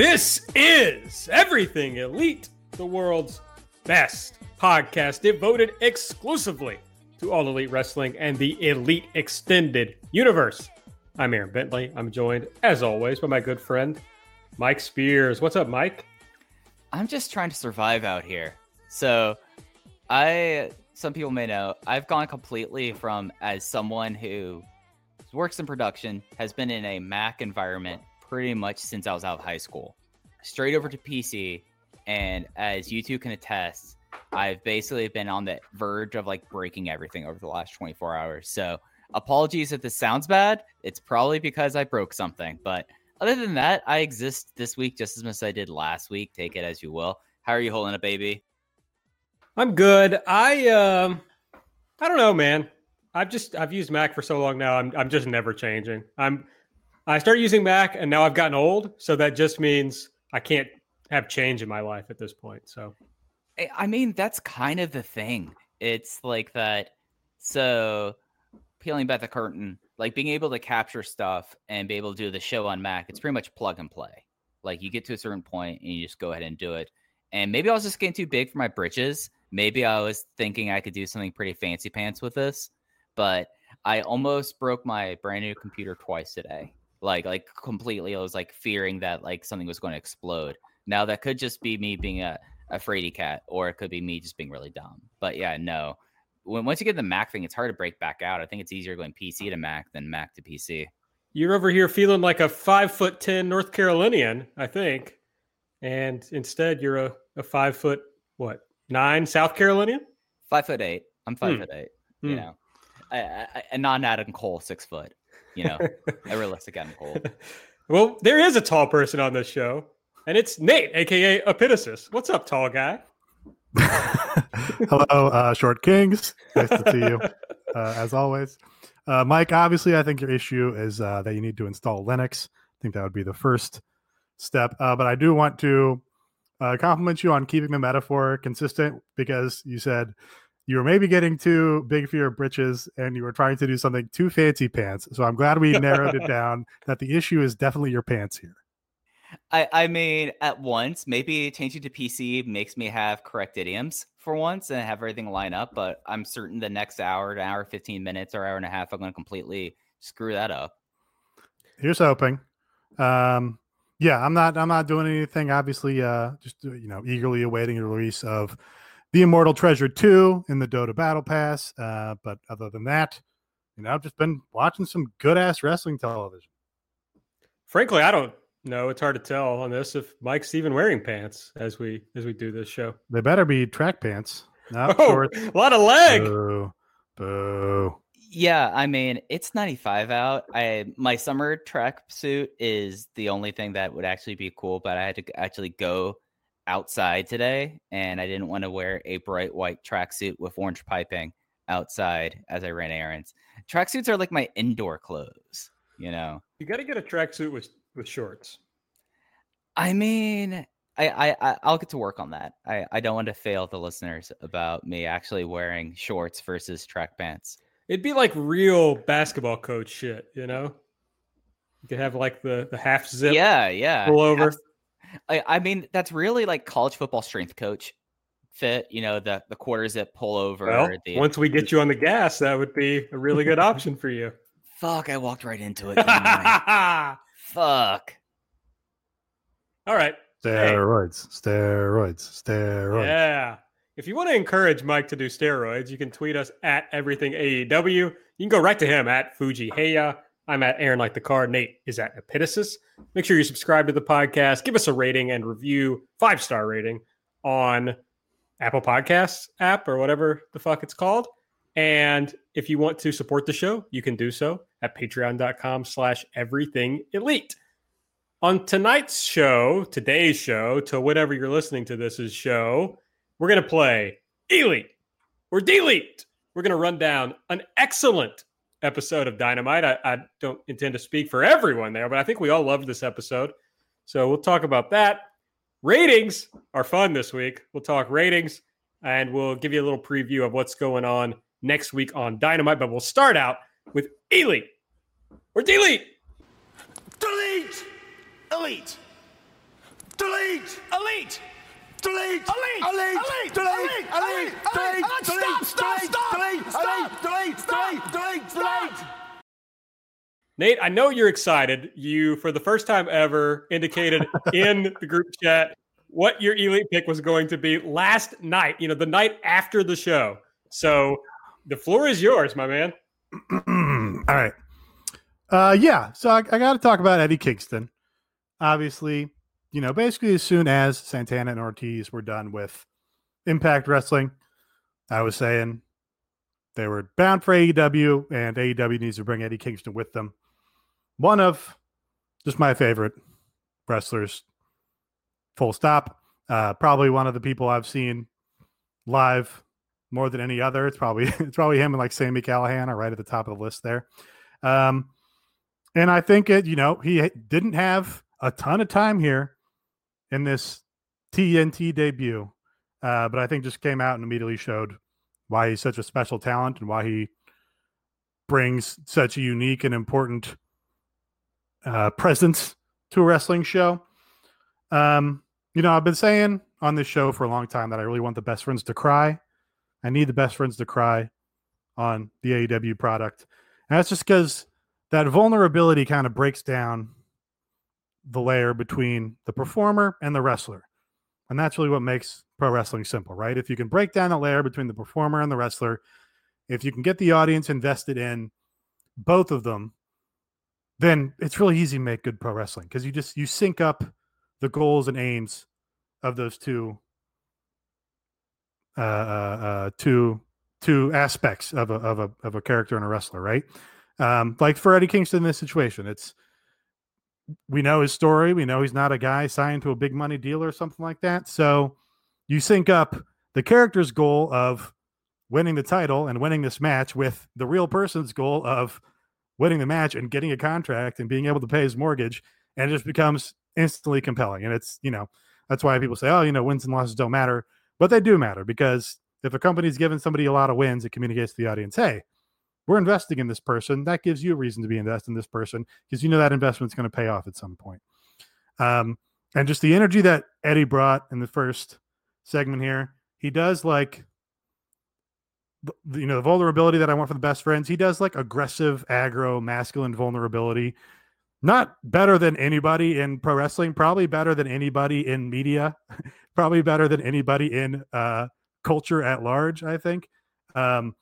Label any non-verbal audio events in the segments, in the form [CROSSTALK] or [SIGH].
This is Everything Elite, the world's best podcast devoted exclusively to all elite wrestling and the elite extended universe. I'm Aaron Bentley. I'm joined, as always, by my good friend, Mike Spears. What's up, Mike? I'm just trying to survive out here. So, I, some people may know, I've gone completely from as someone who works in production, has been in a Mac environment pretty much since I was out of high school, straight over to PC. And as you two can attest, I've basically been on the verge of like breaking everything over the last 24 hours. So apologies if this sounds bad. It's probably because I broke something. But other than that, I exist this week just as much as I did last week. Take it as you will. How are you holding it, baby? I'm good. I um I don't know, man. I've just I've used Mac for so long now. I'm I'm just never changing. I'm I started using Mac and now I've gotten old, so that just means I can't have change in my life at this point. So I mean, that's kind of the thing. It's like that. So, peeling back the curtain, like being able to capture stuff and be able to do the show on Mac, it's pretty much plug and play. Like you get to a certain point and you just go ahead and do it. And maybe I was just getting too big for my britches. Maybe I was thinking I could do something pretty fancy pants with this, but I almost broke my brand new computer twice today like like completely i was like fearing that like something was going to explode. Now that could just be me being a, a fraidy cat or it could be me just being really dumb. But yeah no. When once you get the mac thing it's hard to break back out. I think it's easier going pc to mac than mac to pc you're over here feeling like a five foot ten north carolinian i think and instead you're a, a five foot what nine south carolinian? Five foot eight. I'm five hmm. foot eight hmm. you know. A non Adam Cole six foot you know, a realistic end goal. Well, there is a tall person on this show, and it's Nate, aka Epitasis. What's up, tall guy? [LAUGHS] Hello, uh, Short Kings. Nice to see you, [LAUGHS] uh, as always. Uh, Mike, obviously, I think your issue is uh, that you need to install Linux. I think that would be the first step. Uh, but I do want to uh, compliment you on keeping the metaphor consistent because you said you were maybe getting too big for your britches and you were trying to do something too fancy pants. So I'm glad we [LAUGHS] narrowed it down that the issue is definitely your pants here. I, I mean, at once, maybe changing to PC makes me have correct idioms for once and have everything line up. But I'm certain the next hour an hour, 15 minutes or hour and a half, I'm going to completely screw that up. Here's hoping. Um, yeah, I'm not. I'm not doing anything. Obviously, uh, just you know, eagerly awaiting the release of the Immortal Treasure 2 in the Dota Battle Pass. Uh, but other than that, you know, I've just been watching some good ass wrestling television. Frankly, I don't know. It's hard to tell on this if Mike's even wearing pants as we as we do this show. They better be track pants. [LAUGHS] Not oh, shorts. A lot of leg. Boo. Boo. Yeah, I mean it's 95 out. I my summer track suit is the only thing that would actually be cool, but I had to actually go outside today, and I didn't want to wear a bright white tracksuit with orange piping outside as I ran errands. Tracksuits are like my indoor clothes, you know. You got to get a tracksuit with with shorts. I mean, I, I I'll get to work on that. I I don't want to fail the listeners about me actually wearing shorts versus track pants. It'd be like real basketball coach shit, you know. You could have like the the half zip, yeah, yeah, pull over. I, I mean, that's really like college football strength coach fit. You know, the the quarters that pull over. Well, the, once we get you on the gas, that would be a really good option for you. [LAUGHS] Fuck! I walked right into it. [LAUGHS] Fuck. All right. Steroids, hey. steroids, steroids. Yeah. If you want to encourage Mike to do steroids, you can tweet us at everything AEW. You can go right to him at Fuji Heya. I'm at Aaron Like the Car. Nate is at Epitasis. Make sure you subscribe to the podcast. Give us a rating and review, five star rating on Apple Podcasts app or whatever the fuck it's called. And if you want to support the show, you can do so at patreon.com slash everything elite. On tonight's show, today's show, to whatever you're listening to this is show, we're to play Elite or Delete. We're to run down an excellent episode of Dynamite. I, I, don't intend to speak for everyone there, but I think we all loved this episode. So we'll talk about that. Ratings are fun this week. We'll talk ratings and we'll give you a little preview of what's going on next week on Dynamite. But we'll start out with Elite or Delete. Delete! Elite! Delete! Elite! Delete! Delete! Elite! Delete! Delete! Stop! Stop! Delete! Stop! Delete! Delete! Delete! Delete! Delete! Nate, I know you're excited. You, for the first time ever, indicated [LAUGHS] in the group chat what your elite pick was going to be last night, you know, the night after the show. So the floor is yours, my man. [CLEARS THROAT] All right. Uh, yeah. So I, I got to talk about Eddie Kingston. Obviously, you know, basically as soon as Santana and Ortiz were done with Impact Wrestling, I was saying they were bound for AEW, and AEW needs to bring Eddie Kingston with them. One of just my favorite wrestlers, full stop. Uh, probably one of the people I've seen live more than any other. It's probably [LAUGHS] it's probably him and like Sami Callihan are right at the top of the list there. Um, and I think it, you know, he didn't have a ton of time here in this TNT debut, uh, but I think just came out and immediately showed why he's such a special talent and why he brings such a unique and important uh, presence to a wrestling show. Um, you know, I've been saying on this show for a long time that I really want the best friends to cry. I need the best friends to cry on the AEW product. And that's just because that vulnerability kind of breaks down the layer between the performer and the wrestler. And that's really what makes pro wrestling simple, right? If you can break down the layer between the performer and the wrestler, if you can get the audience invested in both of them, then it's really easy to make good pro wrestling because you just you sync up the goals and aims of those two uh, uh, uh, two two aspects of a of a of a character and a wrestler, right? Um, like for Eddie Kingston in this situation, it's we know his story. We know he's not a guy signed to a big money deal or something like that. So you sync up the character's goal of winning the title and winning this match with the real person's goal of winning the match and getting a contract and being able to pay his mortgage, and it just becomes instantly compelling. And it's you know that's why people say, oh, you know, wins and losses don't matter, but they do matter because if a company's giving somebody a lot of wins, it communicates to the audience, hey, we're investing in this person. That gives you a reason to be invested in this person because you know that investment's going to pay off at some point. Um, and just the energy that Eddie brought in the first segment here, he does like, you know, the vulnerability that I want for the best friends. He does like aggressive, aggro, masculine vulnerability. Not better than anybody in pro wrestling, probably better than anybody in media, [LAUGHS] probably better than anybody in uh, culture at large, I think. Um,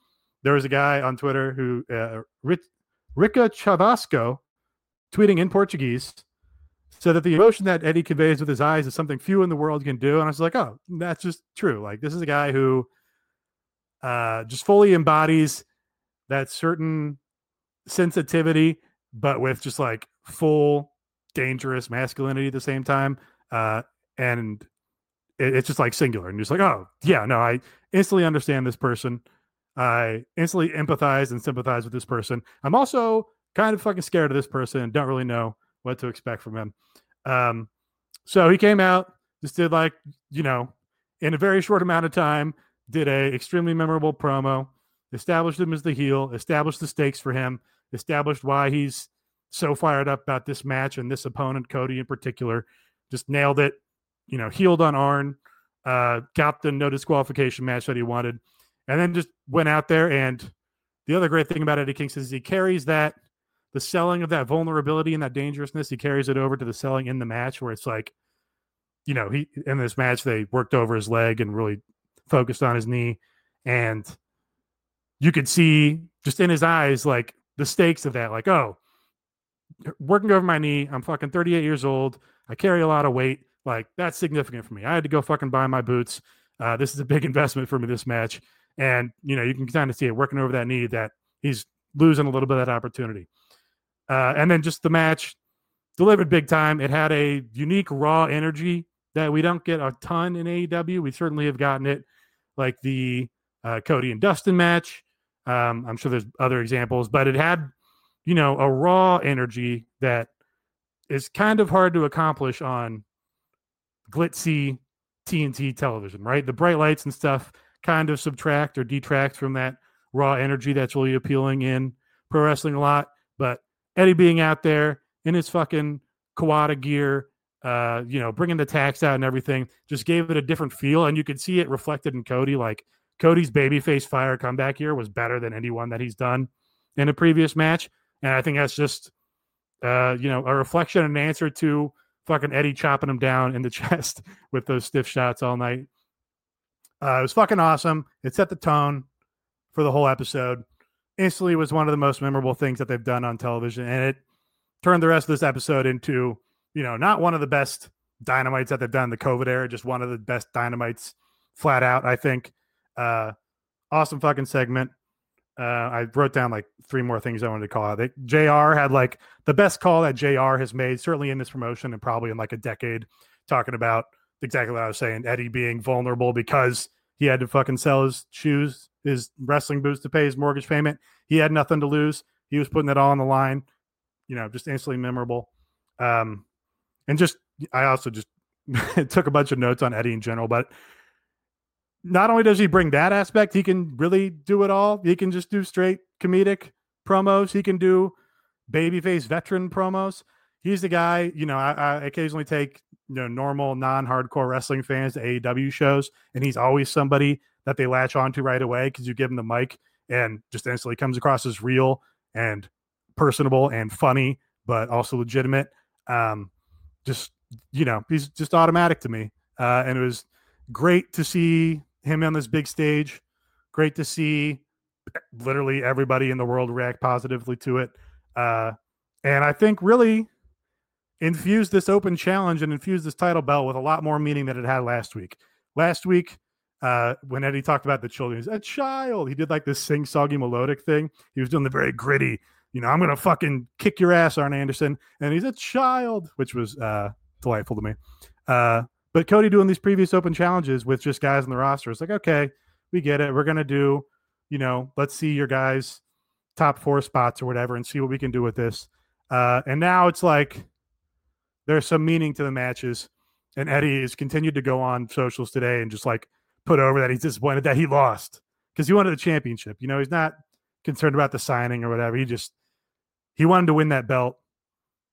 there was a guy on Twitter who uh, Rica Chavasco, tweeting in Portuguese, said that the emotion that Eddie conveys with his eyes is something few in the world can do. And I was like, oh, that's just true. Like this is a guy who uh, just fully embodies that certain sensitivity, but with just like full dangerous masculinity at the same time. Uh, and it, it's just like singular. And you're just like, oh, yeah, no, I instantly understand this person. I instantly empathize and sympathize with this person. I'm also kind of fucking scared of this person don't really know what to expect from him. Um, so he came out, just did like, you know, in a very short amount of time, did a extremely memorable promo, established him as the heel, established the stakes for him, established why he's so fired up about this match and this opponent, Cody in particular. Just nailed it. You know, healed on Arn, uh, got the no disqualification match that he wanted and then just went out there. And the other great thing about Eddie Kingston is he carries that the selling of that vulnerability and that dangerousness. He carries it over to the selling in the match where it's like, you know, he in this match they worked over his leg and really focused on his knee, and you could see just in his eyes like the stakes of that. Like, oh, working over my knee. I'm fucking 38 years old. I carry a lot of weight. Like that's significant for me. I had to go fucking buy my boots. Uh, this is a big [LAUGHS] investment for me. This match. And, you know, you can kind of see it working over that knee that he's losing a little bit of that opportunity. Uh, and then just the match, delivered big time. It had a unique raw energy that we don't get a ton in AEW. We certainly have gotten it, like the uh, Cody and Dustin match. Um, I'm sure there's other examples, but it had, you know, a raw energy that is kind of hard to accomplish on glitzy TNT television, right? The bright lights and stuff kind of subtract or detract from that raw energy that's really appealing in pro wrestling a lot. But Eddie being out there in his fucking Kawada gear, uh, you know, bringing the tacks out and everything, just gave it a different feel. And you could see it reflected in Cody. Like Cody's babyface fire comeback here was better than anyone that he's done in a previous match. And I think that's just, uh, you know, a reflection and answer to fucking Eddie chopping him down in the [LAUGHS] chest with those stiff shots all night. Uh, it was fucking awesome. It set the tone for the whole episode. Instantly was one of the most memorable things that they've done on television. And it turned the rest of this episode into, you know, not one of the best dynamites that they've done in the COVID era, just one of the best dynamites flat out, I think. Uh, awesome fucking segment. Uh, I wrote down like three more things I wanted to call out. They, JR had like the best call that JR has made, certainly in this promotion and probably in like a decade, talking about exactly what I was saying. Eddie being vulnerable because he had to fucking sell his shoes, his wrestling boots to pay his mortgage payment. He had nothing to lose. He was putting it all on the line. You know, just instantly memorable. Um, and just I also just [LAUGHS] took a bunch of notes on Eddie in general, but not only does he bring that aspect, he can really do it all. He can just do straight comedic promos. He can do babyface veteran promos. He's the guy, you know, I, I occasionally take you know normal non-hardcore wrestling fans to AEW shows, and he's always somebody that they latch onto right away because you give him the mic and just instantly comes across as real and personable and funny, but also legitimate. Um, just you know, he's just automatic to me, uh, and it was great to see him on this big stage. Great to see literally everybody in the world react positively to it. Uh, and I think really infused this open challenge and infused this title belt with a lot more meaning than it had last week. Last week, uh, when Eddie talked about the children, he's a child. He did like this sing soggy melodic thing. He was doing the very gritty, you know, I'm gonna fucking kick your ass, Arn Anderson. And he's a child, which was uh delightful to me. Uh, but Cody doing these previous open challenges with just guys in the roster, it's like, okay, we get it. We're gonna do, you know, let's see your guys top four spots or whatever and see what we can do with this. Uh, and now it's like there's some meaning to the matches. And Eddie has continued to go on socials today and just like put over that he's disappointed that he lost because he wanted the championship. You know, he's not concerned about the signing or whatever. He just he wanted to win that belt.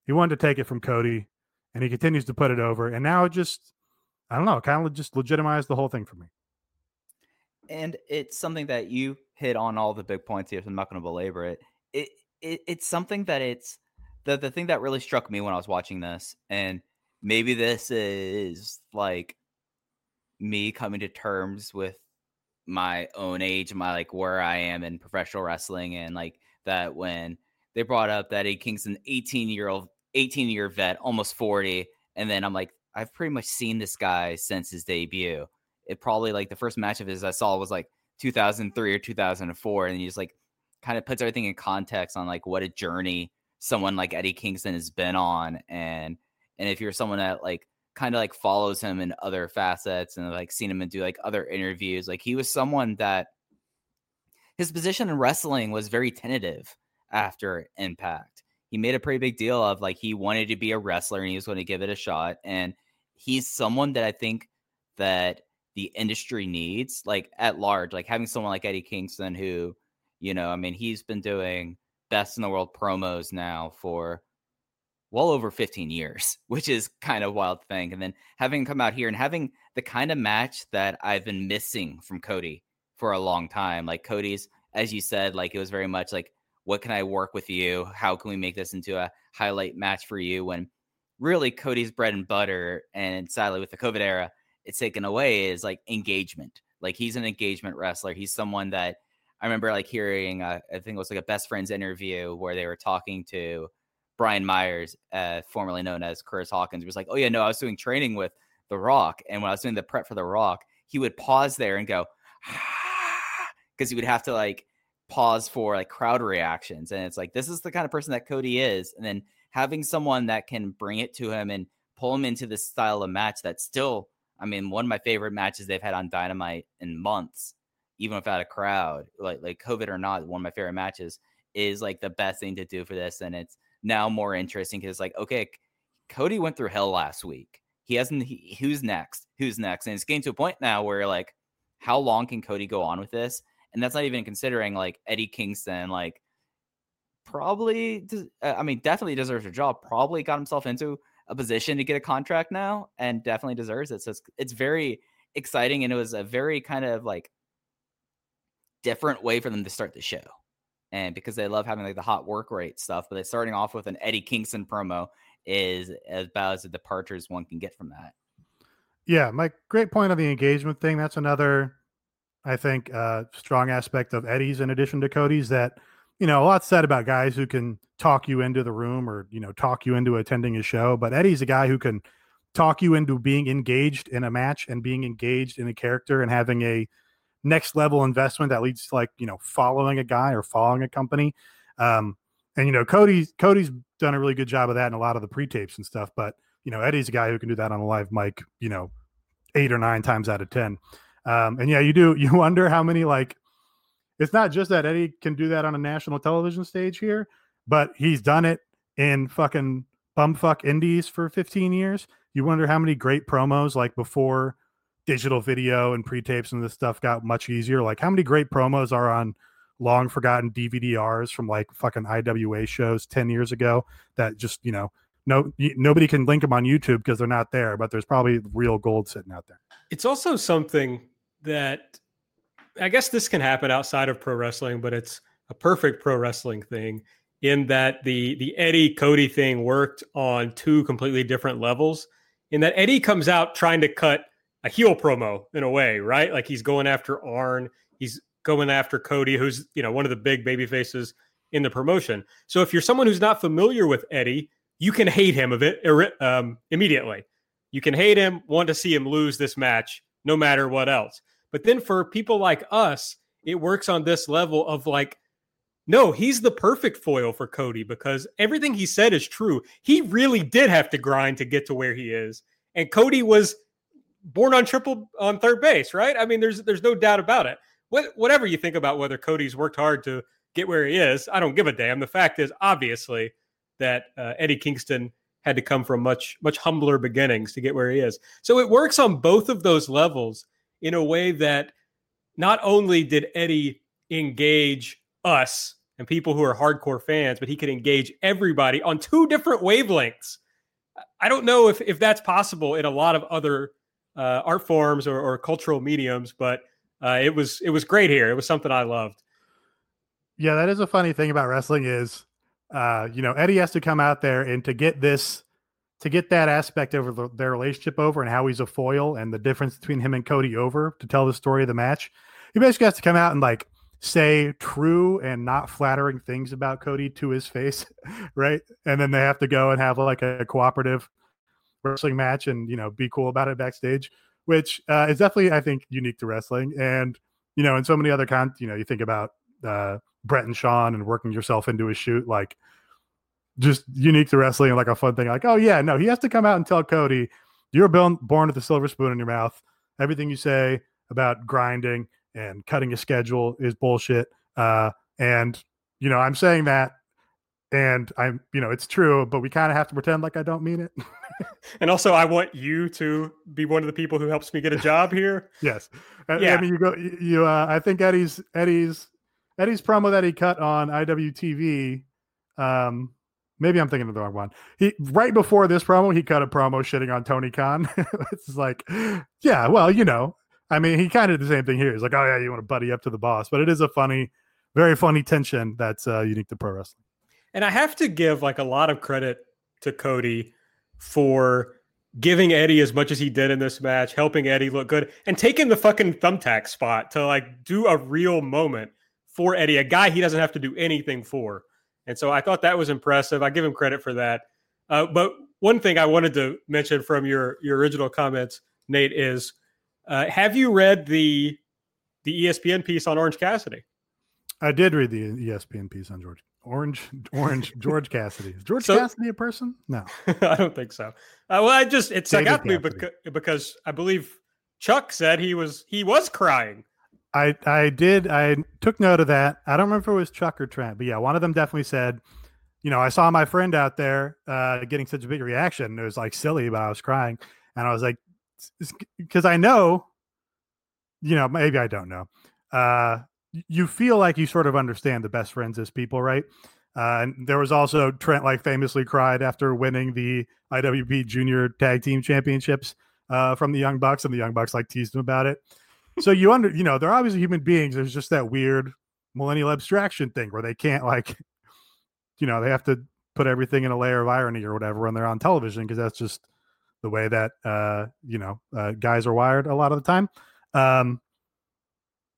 He wanted to take it from Cody, and he continues to put it over. And now it just I don't know, kind of just legitimized the whole thing for me. And it's something that you hit on all the big points here. So I'm not going to belabor it. It, it. It's something that it's the the thing that really struck me when I was watching this, and maybe this is like me coming to terms with my own age, my like where I am in professional wrestling, and like that when they brought up that Eddie Kingston, 18 year old, 18 year vet, almost 40, and then I'm like, I've pretty much seen this guy since his debut. It probably like the first match of his I saw was like 2003 or 2004, and he just like kind of puts everything in context on like what a journey someone like Eddie Kingston has been on, and and if you're someone that like kind of like follows him in other facets and like seen him and do like other interviews, like he was someone that his position in wrestling was very tentative after Impact. He made a pretty big deal of like he wanted to be a wrestler and he was going to give it a shot, and he's someone that I think that the industry needs, like at large, like having someone like Eddie Kingston, who, you know, I mean, he's been doing best in the world promos now for well over 15 years, [LAUGHS] which is kind of wild thing. And then having come out here and having the kind of match that I've been missing from Cody for a long time. Like Cody's, as you said, like it was very much like, what can I work with you? How can we make this into a highlight match for you? When really Cody's bread and butter, and sadly with the COVID era, it's taken away is like engagement. Like he's an engagement wrestler. He's someone that I remember like hearing, uh, I think it was like a best friends interview where they were talking to Brian Myers, uh, formerly known as Chris Hawkins. He was like, "Oh yeah, no, I was doing training with The Rock, and when I was doing the prep for The Rock, he would pause there and go." because he would have to like pause for like crowd reactions and it's like this is the kind of person that cody is and then having someone that can bring it to him and pull him into this style of match that's still, I mean, one of my favorite matches they've had on Dynamite in months, even without a crowd, like like COVID or not, one of my favorite matches is like the best thing to do for this, and it's now more interesting because it's like okay, Cody went through hell last week. He hasn't. He, who's next? Who's next? And it's getting to a point now where like, how long can Cody go on with this? And that's not even considering like Eddie Kingston, like probably. Uh, I mean, definitely deserves a job. Probably got himself into a position to get a contract now, and definitely deserves it. So it's it's very exciting, and it was a very kind of like different way for them to start the show and because they love having like the hot work rate stuff, but they're starting off with an Eddie Kingston promo is about as a departure as one can get from that. Yeah, Mike, great point on the engagement thing. That's another, I think, uh, strong aspect of Eddie's in addition to Cody's that, you know, a lot said about guys who can talk you into the room or, you know, talk you into attending a show. But Eddie's a guy who can talk you into being engaged in a match and being engaged in a character and having a next level investment that leads to like, you know, following a guy or following a company. Um, and you know, Cody Cody's done a really good job of that in a lot of the pre-tapes and stuff. But you know, Eddie's a guy who can do that on a live mic, you know, eight or nine times out of ten. Um, and yeah, you do [LAUGHS] you wonder how many like it's not just that Eddie can do that on a national television stage here, but he's done it in fucking bumfuck indies for 15 years. You wonder how many great promos like before digital video and pre-tapes and this stuff got much easier. Like how many great promos are on long forgotten DVDRs from like fucking IWA shows 10 years ago that just, you know, no nobody can link them on YouTube because they're not there, but there's probably real gold sitting out there. It's also something that I guess this can happen outside of pro wrestling, but it's a perfect pro wrestling thing in that the the Eddie Cody thing worked on two completely different levels. In that Eddie comes out trying to cut a heel promo in a way, right? Like he's going after Arn, he's going after Cody, who's you know one of the big baby faces in the promotion. So if you're someone who's not familiar with Eddie, you can hate him of it um, immediately. You can hate him, want to see him lose this match, no matter what else. But then for people like us, it works on this level of like, no, he's the perfect foil for Cody because everything he said is true. He really did have to grind to get to where he is, and Cody was born on triple on third base, right? I mean, there's there's no doubt about it what, whatever you think about whether Cody's worked hard to get where he is, I don't give a damn. The fact is, obviously, that uh, Eddie Kingston had to come from much much humbler beginnings to get where he is. So it works on both of those levels in a way that not only did Eddie engage us and people who are hardcore fans, but he could engage everybody on two different wavelengths. I don't know if if that's possible in a lot of other uh, art forms or, or cultural mediums, but uh, it was it was great here. It was something I loved. Yeah, that is a funny thing about wrestling is, uh, you know, Eddie has to come out there and to get this, to get that aspect of the, their relationship over and how he's a foil and the difference between him and Cody over to tell the story of the match. He basically has to come out and like say true and not flattering things about Cody to his face, [LAUGHS] right? And then they have to go and have like a cooperative wrestling match and you know be cool about it backstage which uh, is definitely, I think, unique to wrestling. And, you know, in so many other con, you know, you think about uh, Bret and Shawn and working yourself into a shoot, like just unique to wrestling and like a fun thing. Like, oh, yeah, no, he has to come out and tell Cody, you're born, born with a silver spoon in your mouth. Everything you say about grinding and cutting a schedule is bullshit. Uh, and, you know, I'm saying that and I'm, you know, it's true, but we kind of have to pretend like I don't mean it. [LAUGHS] and also, I want you to be one of the people who helps me get a job here. yes, yeah. I mean, you go, you. Uh, I think Eddie's Eddie's Eddie's promo that he cut on IWTV. Um, maybe I'm thinking of the wrong one. He right before this promo, he cut a promo shitting on Tony Khan. [LAUGHS] it's like, yeah, well, you know, I mean, he kind of did the same thing here. He's like, oh yeah, you want to buddy up to the boss, but it is a funny, very funny tension that's uh, unique to pro wrestling. And I have to give like a lot of credit to Cody for giving Eddie as much as he did in this match, helping Eddie look good, and taking the fucking thumbtack spot to like do a real moment for Eddie, a guy he doesn't have to do anything for. And so I thought that was impressive. I give him credit for that. Uh, but one thing I wanted to mention from your your original comments, Nate, is uh, have you read the the ESPN piece on Orange Cassidy? I did read the ESPN piece on George Orange, Orange, George Cassidy. Is George So- Cassidy a person? No. [LAUGHS] I don't think so. Uh, well, I just it stuck out to me because, because I believe Chuck said he was he was crying. I I did I took note of that. I don't remember if it was Chuck or Trent, but yeah, one of them definitely said, you know, I saw my friend out there uh, getting such a big reaction. It was like silly, but I was crying, and I was like, because I know, you know, maybe I don't know. Uh, you feel like you sort of understand the best friends as people, right? Uh, and there was also Trent like famously cried after winning the IWGP Junior Tag Team Championships uh, from the Young Bucks, and the Young Bucks like teased him about it. So you under, you know, they're obviously human beings. There's just that weird millennial abstraction thing where they can't like, [LAUGHS] you know, they have to put everything in a layer of irony or whatever when they're on television because that's just the way that uh, you know uh, guys are wired a lot of the time. Um,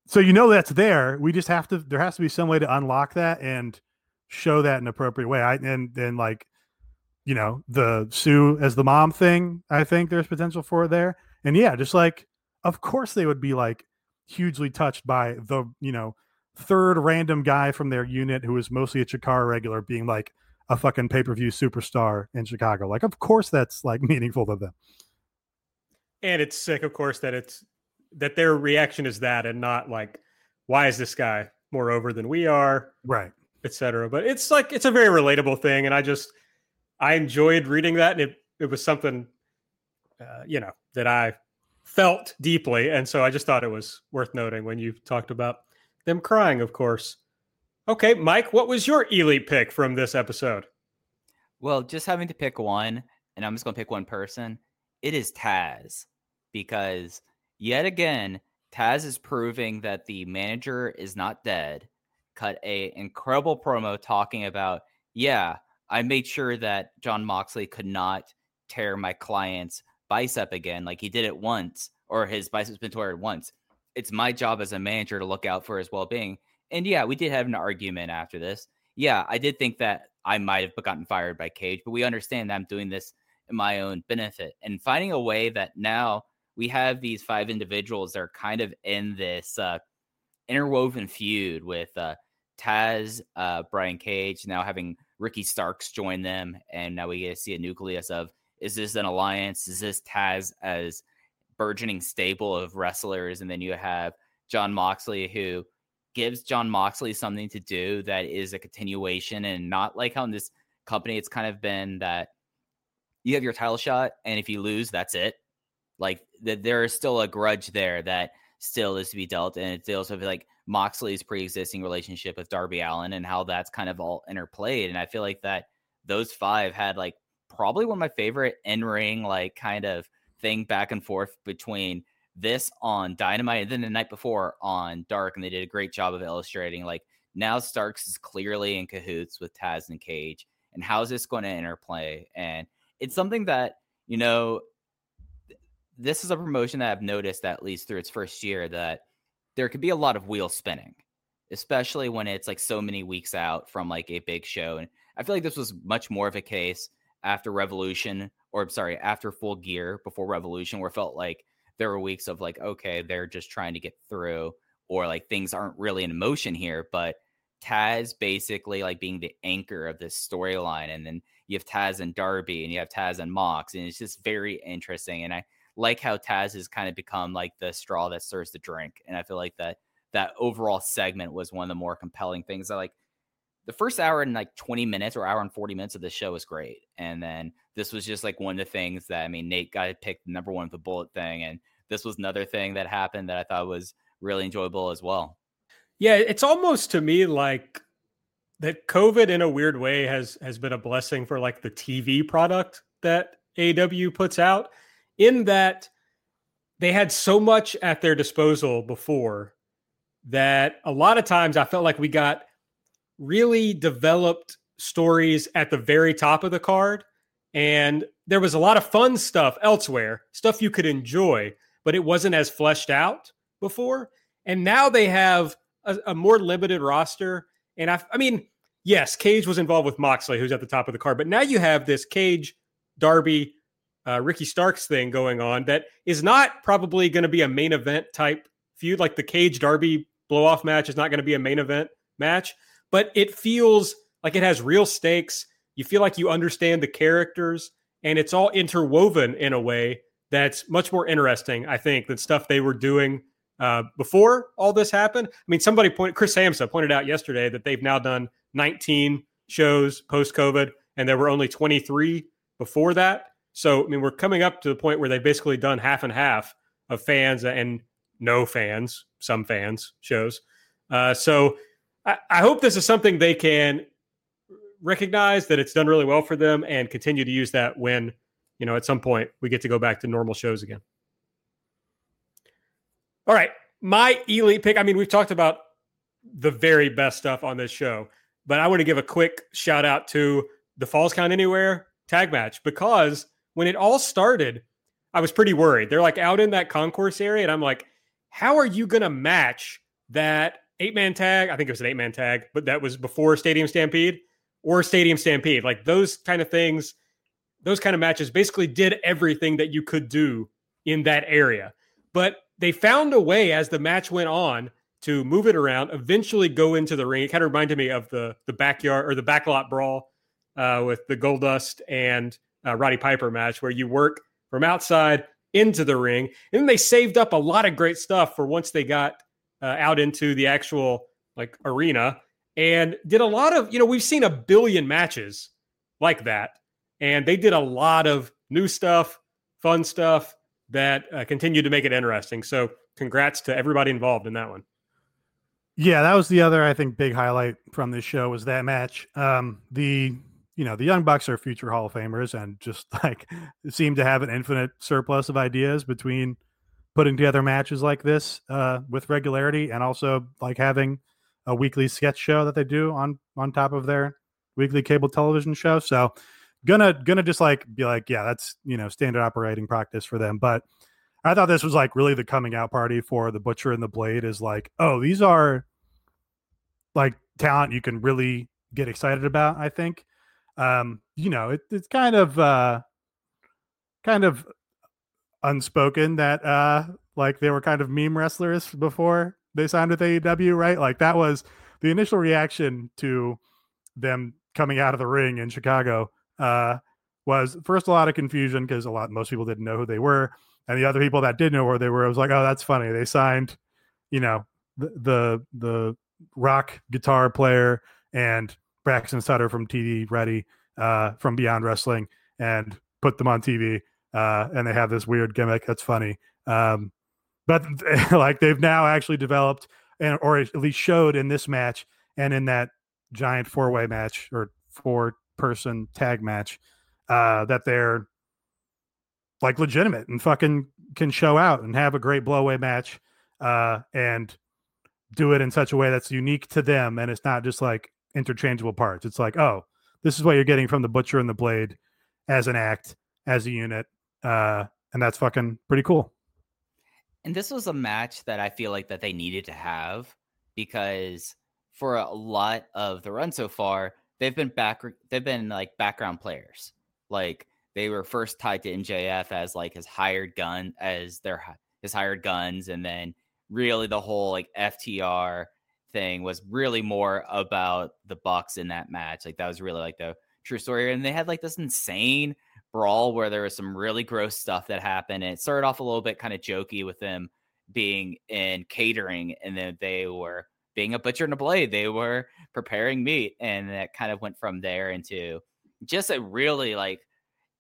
so you know that's there. We just have to. There has to be some way to unlock that and show that in an appropriate way. I and then like, you know, the Sue as the mom thing. I think there's potential for there. And yeah, just like, of course they would be like hugely touched by the you know third random guy from their unit who is mostly a Chikara regular being like a fucking pay per view superstar in Chicago. Like, of course that's like [LAUGHS] meaningful to them. And it's sick, of course, that it's that their reaction is that and not like, why is this guy more over than we are, Right. etc. But it's like it's a very relatable thing, and I just I enjoyed reading that, and it it was something, uh, you know, that I felt deeply, and so I just thought it was worth noting when you talked about them crying. Of course. Okay, Mike, what was your elite pick from this episode? Well, just having to pick one, and I'm just going to pick one person, it is Taz. Because yet again, Taz is proving that the manager is not dead. Cut a incredible promo talking about, yeah, I made sure that John Moxley could not tear my client's bicep again, like he did it once, or his bicep's been torn once. It's my job as a manager to look out for his well being. And yeah, we did have an argument after this. Yeah, I did think that I might have gotten fired by Cage, but we understand that I'm doing this in my own benefit and finding a way that now we have these five individuals that are kind of in this uh, interwoven feud with uh, Taz, uh, Brian Cage, now having Ricky Starks join them, and now we get to see a nucleus of is this an alliance? Is this Taz as burgeoning stable of wrestlers? And then you have John Moxley who gives John Moxley something to do that is a continuation and not like how in this company it's kind of been that you have your title shot and if you lose that's it like that there is still a grudge there that still is to be dealt and it deals with like Moxley's pre-existing relationship with Darby Allin and how that's kind of all interplayed and I feel like that those five had like probably one of my favorite in-ring like kind of thing back and forth between this on Dynamite and then the night before on Dark, and they did a great job of illustrating like now Starks is clearly in cahoots with Taz and Cage, and how's this going to interplay? And it's something that you know, this is a promotion that I've noticed at least through its first year that there could be a lot of wheel spinning, especially when it's like so many weeks out from like a big show. And I feel like this was much more of a case after Revolution, or I'm sorry, after Full Gear before Revolution, where it felt like there were weeks of like, okay, they're just trying to get through, or like things aren't really in motion here. But Taz basically like being the anchor of this storyline, and then you have Taz and Darby, and you have Taz and Mox, and it's just very interesting. And I like how Taz has kind of become like the straw that stirs the drink, and I feel like that that overall segment was one of the more compelling things. I like the first hour and like 20 minutes or hour and 40 minutes of the show was great. And then this was just like one of the things that I mean, Nate got picked number one with the bullet thing. And this was another thing that happened that I thought was really enjoyable as well. Yeah, it's almost to me like that COVID in a weird way has has been a blessing for like the TV product that AW puts out in that they had so much at their disposal before that a lot of times I felt like we got really developed stories at the very top of the card and there was a lot of fun stuff elsewhere, stuff you could enjoy, but it wasn't as fleshed out before. And now they have a, a more limited roster. And I, I mean, yes, Cage was involved with Moxley, who's at the top of the card, but now you have this Cage, Darby, uh, Ricky Starks thing going on that is not probably going to be a main event type feud. Like the Cage Darby blow off match is not going to be a main event match, but it feels like it has real stakes. You feel like you understand the characters, and it's all interwoven in a way that's much more interesting, I think, than stuff they were doing uh, before all this happened. I mean, somebody pointed, Chris Samsa pointed out yesterday that they've now done 19 shows post COVID, and there were only 23 before that. So, I mean, we're coming up to the point where they've basically done half and half of fans and no fans, some fans shows. Uh, so, I, I hope this is something they can recognize that it's done really well for them and continue to use that when, you know, at some point we get to go back to normal shows again. All right. My elite pick. I mean, we've talked about the very best stuff on this show, but I want to give a quick shout out to the Falls Count Anywhere tag match because when it all started, I was pretty worried. They're like out in that concourse area, and I'm like, how are you going to match that eight man tag? I think it was an eight man tag, but that was before Stadium Stampede or Stadium Stampede. Like those kind of things, those kind of matches basically did everything that you could do in that area. But they found a way as the match went on to move it around, eventually go into the ring. It kind of reminded me of the the backyard or the backlot brawl uh, with the Goldust and uh, Roddy Piper match, where you work from outside into the ring, and then they saved up a lot of great stuff for once they got uh, out into the actual like arena and did a lot of you know we've seen a billion matches like that, and they did a lot of new stuff, fun stuff that uh, continued to make it interesting. So congrats to everybody involved in that one. Yeah, that was the other I think big highlight from this show was that match. Um, the you know the Young Bucks are future Hall of Famers and just [LAUGHS] like seem to have an infinite surplus of ideas between putting together matches like this uh, with regularity and also like having a weekly sketch show that they do on on top of their weekly cable television show. So gonna gonna just like be like, yeah, that's you know standard operating practice for them. But I thought this was like really the coming out party for the Butcher and the Blade is like, oh, these are like talent you can really get excited about. I think, um, you know, it, it's kind of uh, kind of unspoken that uh, like they were kind of meme wrestlers before they signed with AEW, right? Like that was the initial reaction to them coming out of the ring in Chicago. Uh, was first a lot of confusion because a lot most people didn't know who they were, and the other people that did know where they were it was like, oh, that's funny. They signed, you know, the the, the rock guitar player and Braxton Sutter from TV Ready uh, from Beyond Wrestling and put them on TV. Uh, and they have this weird gimmick that's funny. Um, but [LAUGHS] like they've now actually developed and or at least showed in this match and in that giant four way match or four person tag match uh, that they're like legitimate and fucking can show out and have a great blowaway match uh, and do it in such a way that's unique to them and it's not just like interchangeable parts. It's like, oh, this is what you're getting from the butcher and the blade as an act, as a unit. Uh, and that's fucking pretty cool. And this was a match that I feel like that they needed to have because for a lot of the run so far, they've been back they've been like background players. Like they were first tied to MJF as like his hired gun as their his hired guns and then really the whole like FTR thing was really more about the Bucks in that match. Like that was really like the true story. And they had like this insane brawl where there was some really gross stuff that happened. And it started off a little bit kind of jokey with them being in catering, and then they were being a butcher and a blade. They were preparing meat, and that kind of went from there into just a really like.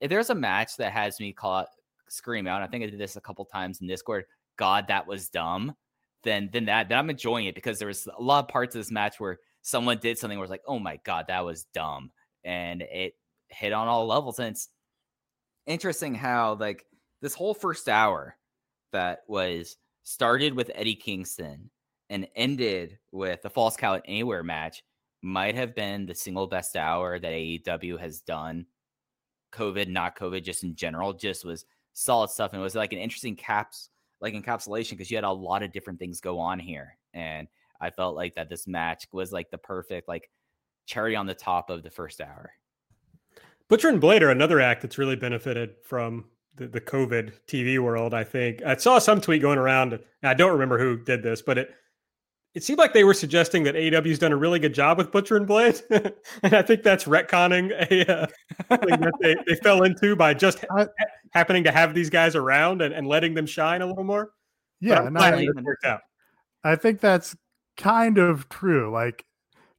If there's a match that has me caught scream out, I think I did this a couple times in Discord. God, that was dumb, then then that then I'm enjoying it because there was a lot of parts of this match where someone did something where it's like, oh my god, that was dumb, and it hit on all levels. And it's interesting how like this whole first hour that was started with Eddie Kingston and ended with the falls Count Anywhere match might have been the single best hour that AEW has done. COVID, not COVID, just in general, just was solid stuff. And it was like an interesting caps like encapsulation because you had a lot of different things go on here. And I felt like that this match was like the perfect like cherry on the top of the first hour. Butcher and Blade are another act that's really benefited from the, the COVID TV world. I think I saw some tweet going around. I don't remember who did this, but it it seemed like they were suggesting that AEW's done a really good job with Butcher and Blade, [LAUGHS] and I think that's retconning a uh, thing that they, they fell into by just [LAUGHS] ha- happening to have these guys around and, and letting them shine a little more. Yeah, I'm no, glad I, it worked out. I think that's kind of true. Like,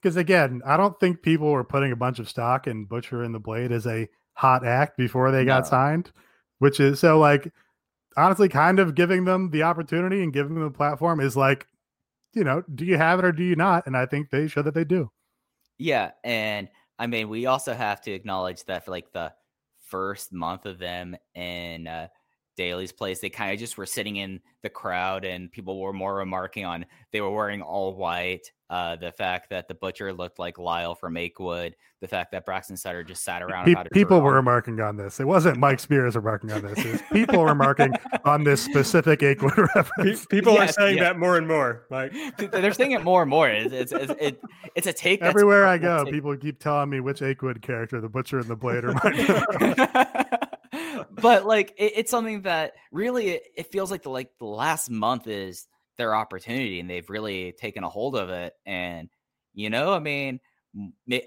because again, I don't think people were putting a bunch of stock in Butcher and the Blade as a hot act before they got No. signed, which is so like honestly kind of giving them the opportunity and giving them the platform is like, you know, do you have it or do you not? And I think they show that they do. Yeah, and I mean, we also have to acknowledge that for like the first month of them in uh, Daily's place, they kind of just were sitting in the crowd, and people were more remarking on they were wearing all white. Uh, the fact that the butcher looked like Lyle from Akewood, the fact that Braxton Sutter just sat around. Pe- without people were remarking on this. It wasn't Mike Spears remarking on this. It was people remarking on this specific Akewood [LAUGHS] Pe- reference. People are saying yeah. that more and more. Like, [LAUGHS] They're saying it more and more. It's it's, it's, it, it's a take. Everywhere I go, take. people keep telling me which Akewood character, the Butcher and the Blade, remind me [LAUGHS] but like it, it's something that really it, it feels like the like the last month is their opportunity and they've really taken a hold of it and you know i mean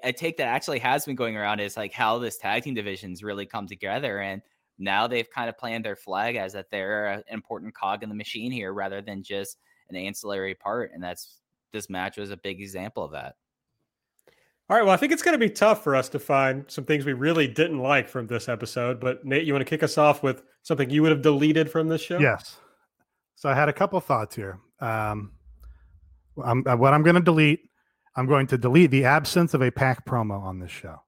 a take that actually has been going around is like how this tag team divisions really come together and now they've kind of planted their flag as that they're an important cog in the machine here rather than just an ancillary part and that's this match was a big example of that all right, well, I think it's going to be tough for us to find some things we really didn't like from this episode. But Nate, you want to kick us off with something you would have deleted from this show? Yes. So I had a couple thoughts here. Um, I'm, uh, what I'm going to delete, I'm going to delete the absence of a pack promo on this show.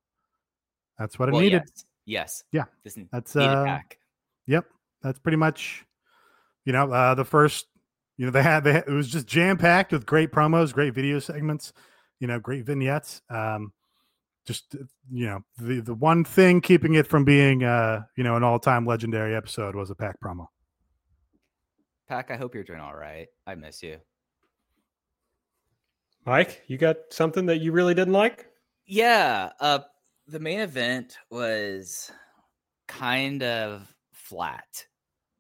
That's what it well needed. yes yes Yeah, this That's uh, pack Yep, that's pretty much. You know, uh, the first. You know, they had they had, it was just jam packed with great promos, great video segments. You know, great vignettes. Um, just uh, you know, the the one thing keeping it from being uh, you know, an all time legendary episode was a pack promo. Pack, I hope you're doing all right. I miss you. Mike, you got something that you really didn't like? Yeah, uh the main event was kind of flat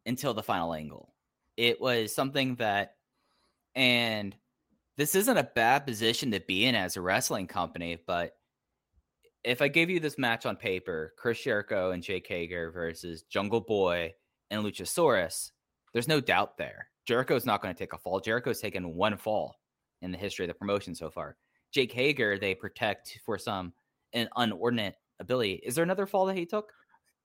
until the final angle. It was something that and this isn't a bad position to be in as a wrestling company, but if I gave you this match on paper, Chris Jericho and Jake Hager versus Jungle Boy and Luchasaurus, there's no doubt there. Jericho's not going to take a fall. Jericho's taken one fall in the history of the promotion so far. Jake Hager, they protect for some an unordinate ability. Is there another fall that he took?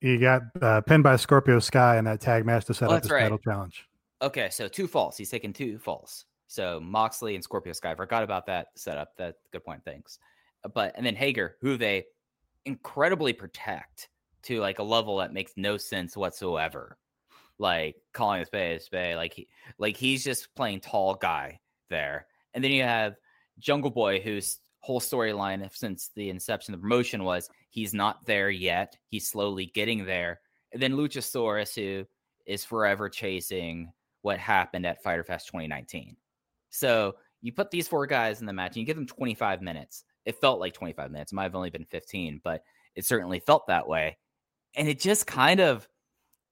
He got uh, pinned by Scorpio Sky in that tag match to set Oh, up his right. title challenge. Okay, so two falls. He's taken two falls. So Moxley and Scorpio Sky. Forgot about that setup. That good point. Thanks. But and then Hager, who they incredibly protect to like a level that makes no sense whatsoever. Like calling a spade a spade. Like he like he's just playing tall guy there. And then you have Jungle Boy, whose whole storyline since the inception of the promotion was he's not there yet. He's slowly getting there. And then Luchasaurus, who is forever chasing what happened at Fyter Fest 2019. So you put these four guys in the match and you give them 25 minutes. It felt like 25 minutes. It might have only been 15, but it certainly felt that way. And it just kind of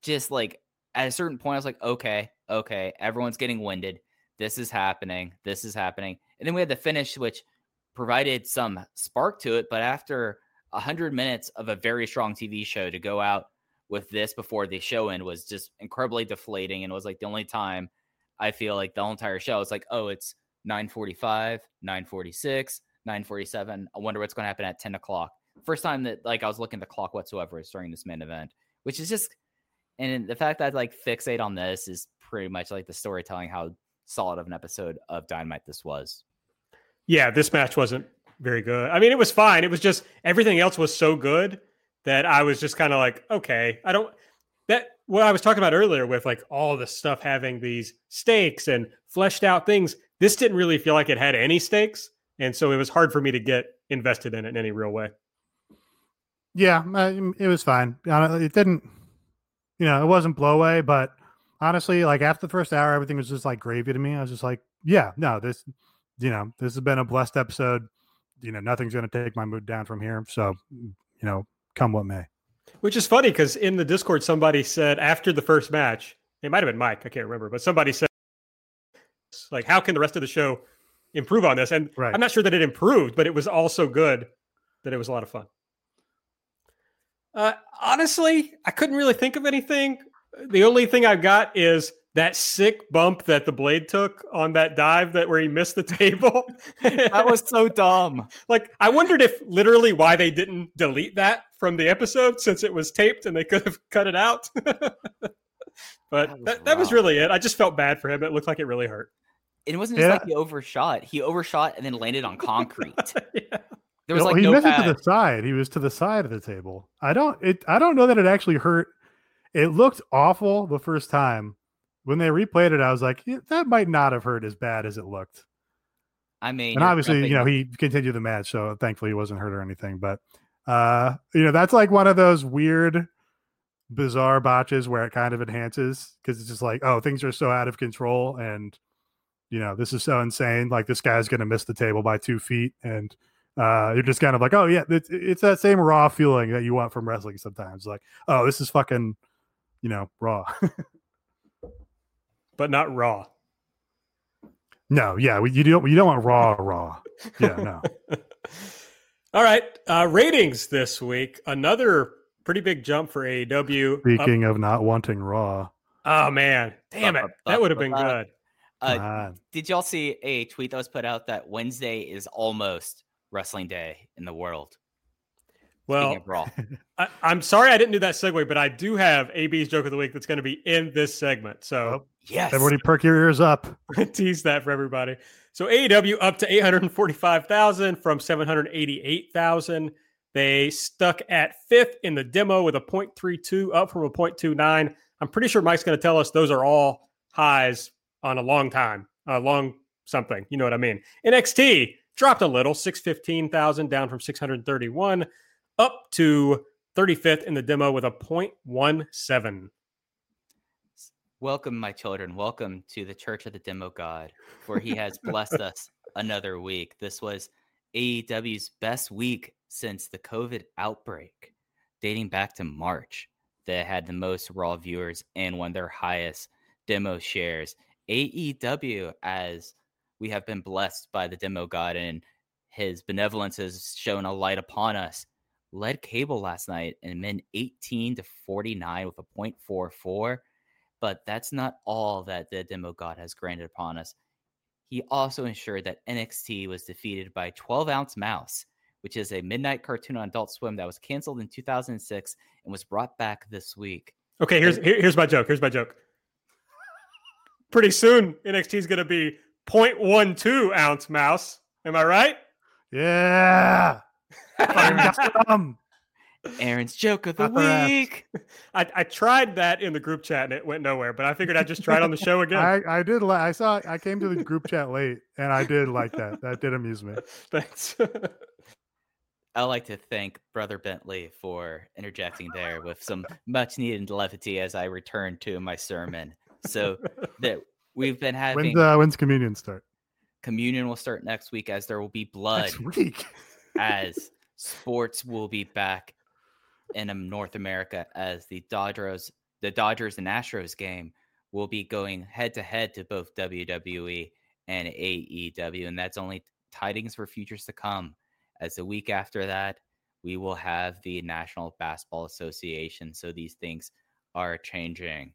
just like at a certain point, I was like, okay, okay, everyone's getting winded. This is happening. This is happening. And then we had the finish, which provided some spark to it. But after 100 minutes of a very strong TV show to go out with this before the show end was just incredibly deflating. And was like the only time I feel like the entire show is like, oh, it's 945, 946, 947. I wonder what's going to happen at 10 o'clock. First time that like I was looking at the clock whatsoever is during this main event, which is just, and the fact that I like fixate on this is pretty much like the storytelling, how solid of an episode of Dynamite this was. Yeah, this match wasn't very good. I mean, it was fine. It was just everything else was so good that I was just kind of like, okay, I don't that what I was talking about earlier with like all the stuff having these stakes and fleshed out things. This didn't really feel like it had any stakes, and so it was hard for me to get invested in it in any real way. Yeah, uh, it was fine. It didn't, you know, it wasn't blow away, but honestly, like after the first hour, everything was just like gravy to me. I was just like, yeah, no, this, you know, this has been a blessed episode. You know, nothing's going to take my mood down from here. So, you know, come what may. Which is funny because in the Discord, somebody said after the first match, it might have been Mike, I can't remember, but somebody said, like, how can the rest of the show improve on this. And Right. I'm not sure that it improved, but it was also good that it was a lot of fun. Uh, honestly, I couldn't really think of anything. The only thing I've got is that sick bump that the blade took on that dive that where he missed the [LAUGHS] table. [LAUGHS] That was so dumb. like I wondered if literally why they didn't delete that from the episode since it was taped and they could have cut it out. [LAUGHS] but That that, was that, was really it. I just felt bad for him. It looked like it really hurt. It wasn't just Yeah. like he overshot. He overshot and then landed on concrete. yeah. There was like he no missed it to the side. He was to the side of the table. I don't it I don't know that it actually hurt. It looked awful the first time. When they replayed it, I was like, "Yeah, that might not have hurt as bad as it looked. I mean, and obviously, you know, he continued the match, so thankfully he wasn't hurt or anything. But uh, you know, that's like one of those weird, bizarre botches where it kind of enhances because it's just like, oh, things are so out of control, and you know, this is so insane. Like this guy's gonna miss the table by two feet, and uh, you're just kind of like, oh yeah, it's, it's that same raw feeling that you want from wrestling sometimes. Like, oh, this is fucking, you know, raw. [LAUGHS] But not raw. no, yeah, we- you don't you don't want raw [LAUGHS] raw. Yeah, no. [LAUGHS] All right. Uh, ratings this week. Another pretty big jump for AEW. Up- Speaking of not wanting raw, oh man. Damn it. That would have been good. Uh, did y'all see a tweet that was put out that Wednesday is almost wrestling day in the world? Well, Speaking of Raw. [LAUGHS] I, I'm sorry I didn't do that segue, but I do have AB's joke of the week that's going to be in this segment. So yes. Everybody perk your ears up. [LAUGHS] tease that for everybody. So AEW up to 845,000 from 788,000. They stuck at fifth in the demo with a 0.32 up from a 0.29. I'm pretty sure Mike's going to tell us those are all highs on a long time, a long something. You know what I mean? NXT dropped a little, 615,000 down from 631, up to 35th in the demo with a 0.17. Welcome, my children. Welcome to the Church of the Demo God, for he has blessed us [LAUGHS] another week. This was AEW's best week since the COVID outbreak, dating back to March. that had the most Raw viewers and one of their highest demo shares. AEW, as we have been blessed by the Demo God and his benevolence has shown a light upon us, led cable last night and men 18 to 49 with a 0.44 but that's not all that the demo god has granted upon us. He also ensured that NXT was defeated by 12 Ounce Mouse, which is a midnight cartoon on Adult Swim that was canceled in 2006 and was brought back this week. Okay, here's here- here's my joke. Here's my joke. Pretty soon, NXT is going to be 0.12 ounce mouse. Am I right? Yeah. Fucking. [LAUGHS] Aaron's joke of the Upper ass. week. I, I tried that in the group chat and it went nowhere, but I figured I'd just try it on the show again. [LAUGHS] I, I did. Li- I saw. I came to the group chat late, and I did like that. That did amuse me. [LAUGHS] Thanks. I'd like to thank Brother Bentley for interjecting there with some much needed levity as I return to my sermon. So that we've been having When's uh, when's communion start? communion will start next week as there will be blood Next week. as [LAUGHS] sports will be back in um, North America as the Dodgers, the Dodgers and Astros game will be going head to head to both WWE and AEW, and that's only tidings for futures to come. As the week after that, we will have the National Basketball Association. So these things are changing.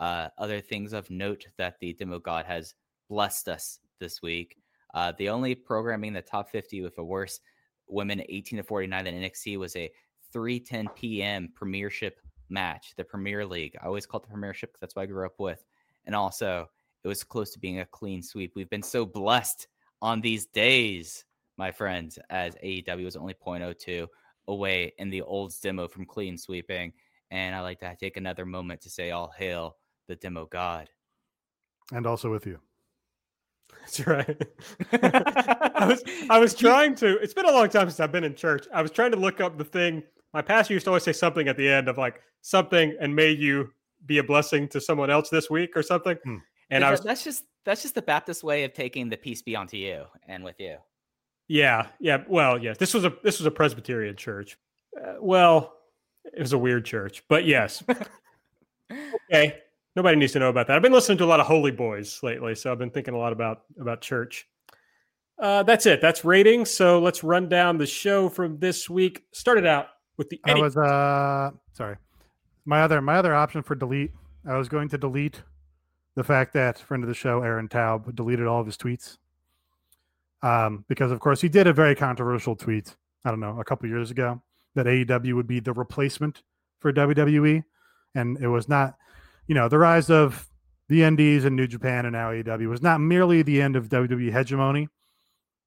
Uh, other things of note that the Demo God has blessed us this week. Uh, the only programming in the top 50 with a worse women 18 to 49 than NXT was a 3:10 p.m. Premiership match, the Premier League. I always call it the Premiership because that's what I grew up with. And also, it was close to being a clean sweep. We've been so blessed on these days, my friends, as AEW was only 0.02 away in the old demo from clean sweeping. And I like to take another moment to say, all hail the demo god. and also with you. That's right. [LAUGHS] I was [LAUGHS] I was trying to. It's been a long time since I've been in church. I was trying to look up the thing. My pastor used to always say something at the end of like something, and may you be a blessing to someone else this week or something. Hmm. And But I was that's just that's just the Baptist way of taking the peace be unto you and with you. yeah yeah. Well yes, this was a this was a Presbyterian church. Uh, well, it was a weird church, but yes. [LAUGHS] okay, nobody needs to know about that. I've been listening to a lot of Holy Boys lately, so I've been thinking a lot about about church. Uh, that's it. That's ratings. So let's run down the show from this week. Started out with the I was uh sorry. My other my other option for delete. I was going to delete the fact that friend of the show Aaron Taub deleted all of his tweets. Um, because of course he did a very controversial tweet. I don't know a couple years ago that AEW would be the replacement for WWE, and it was not. You know, the rise of the Indies and New Japan and now AEW was not merely the end of WWE hegemony,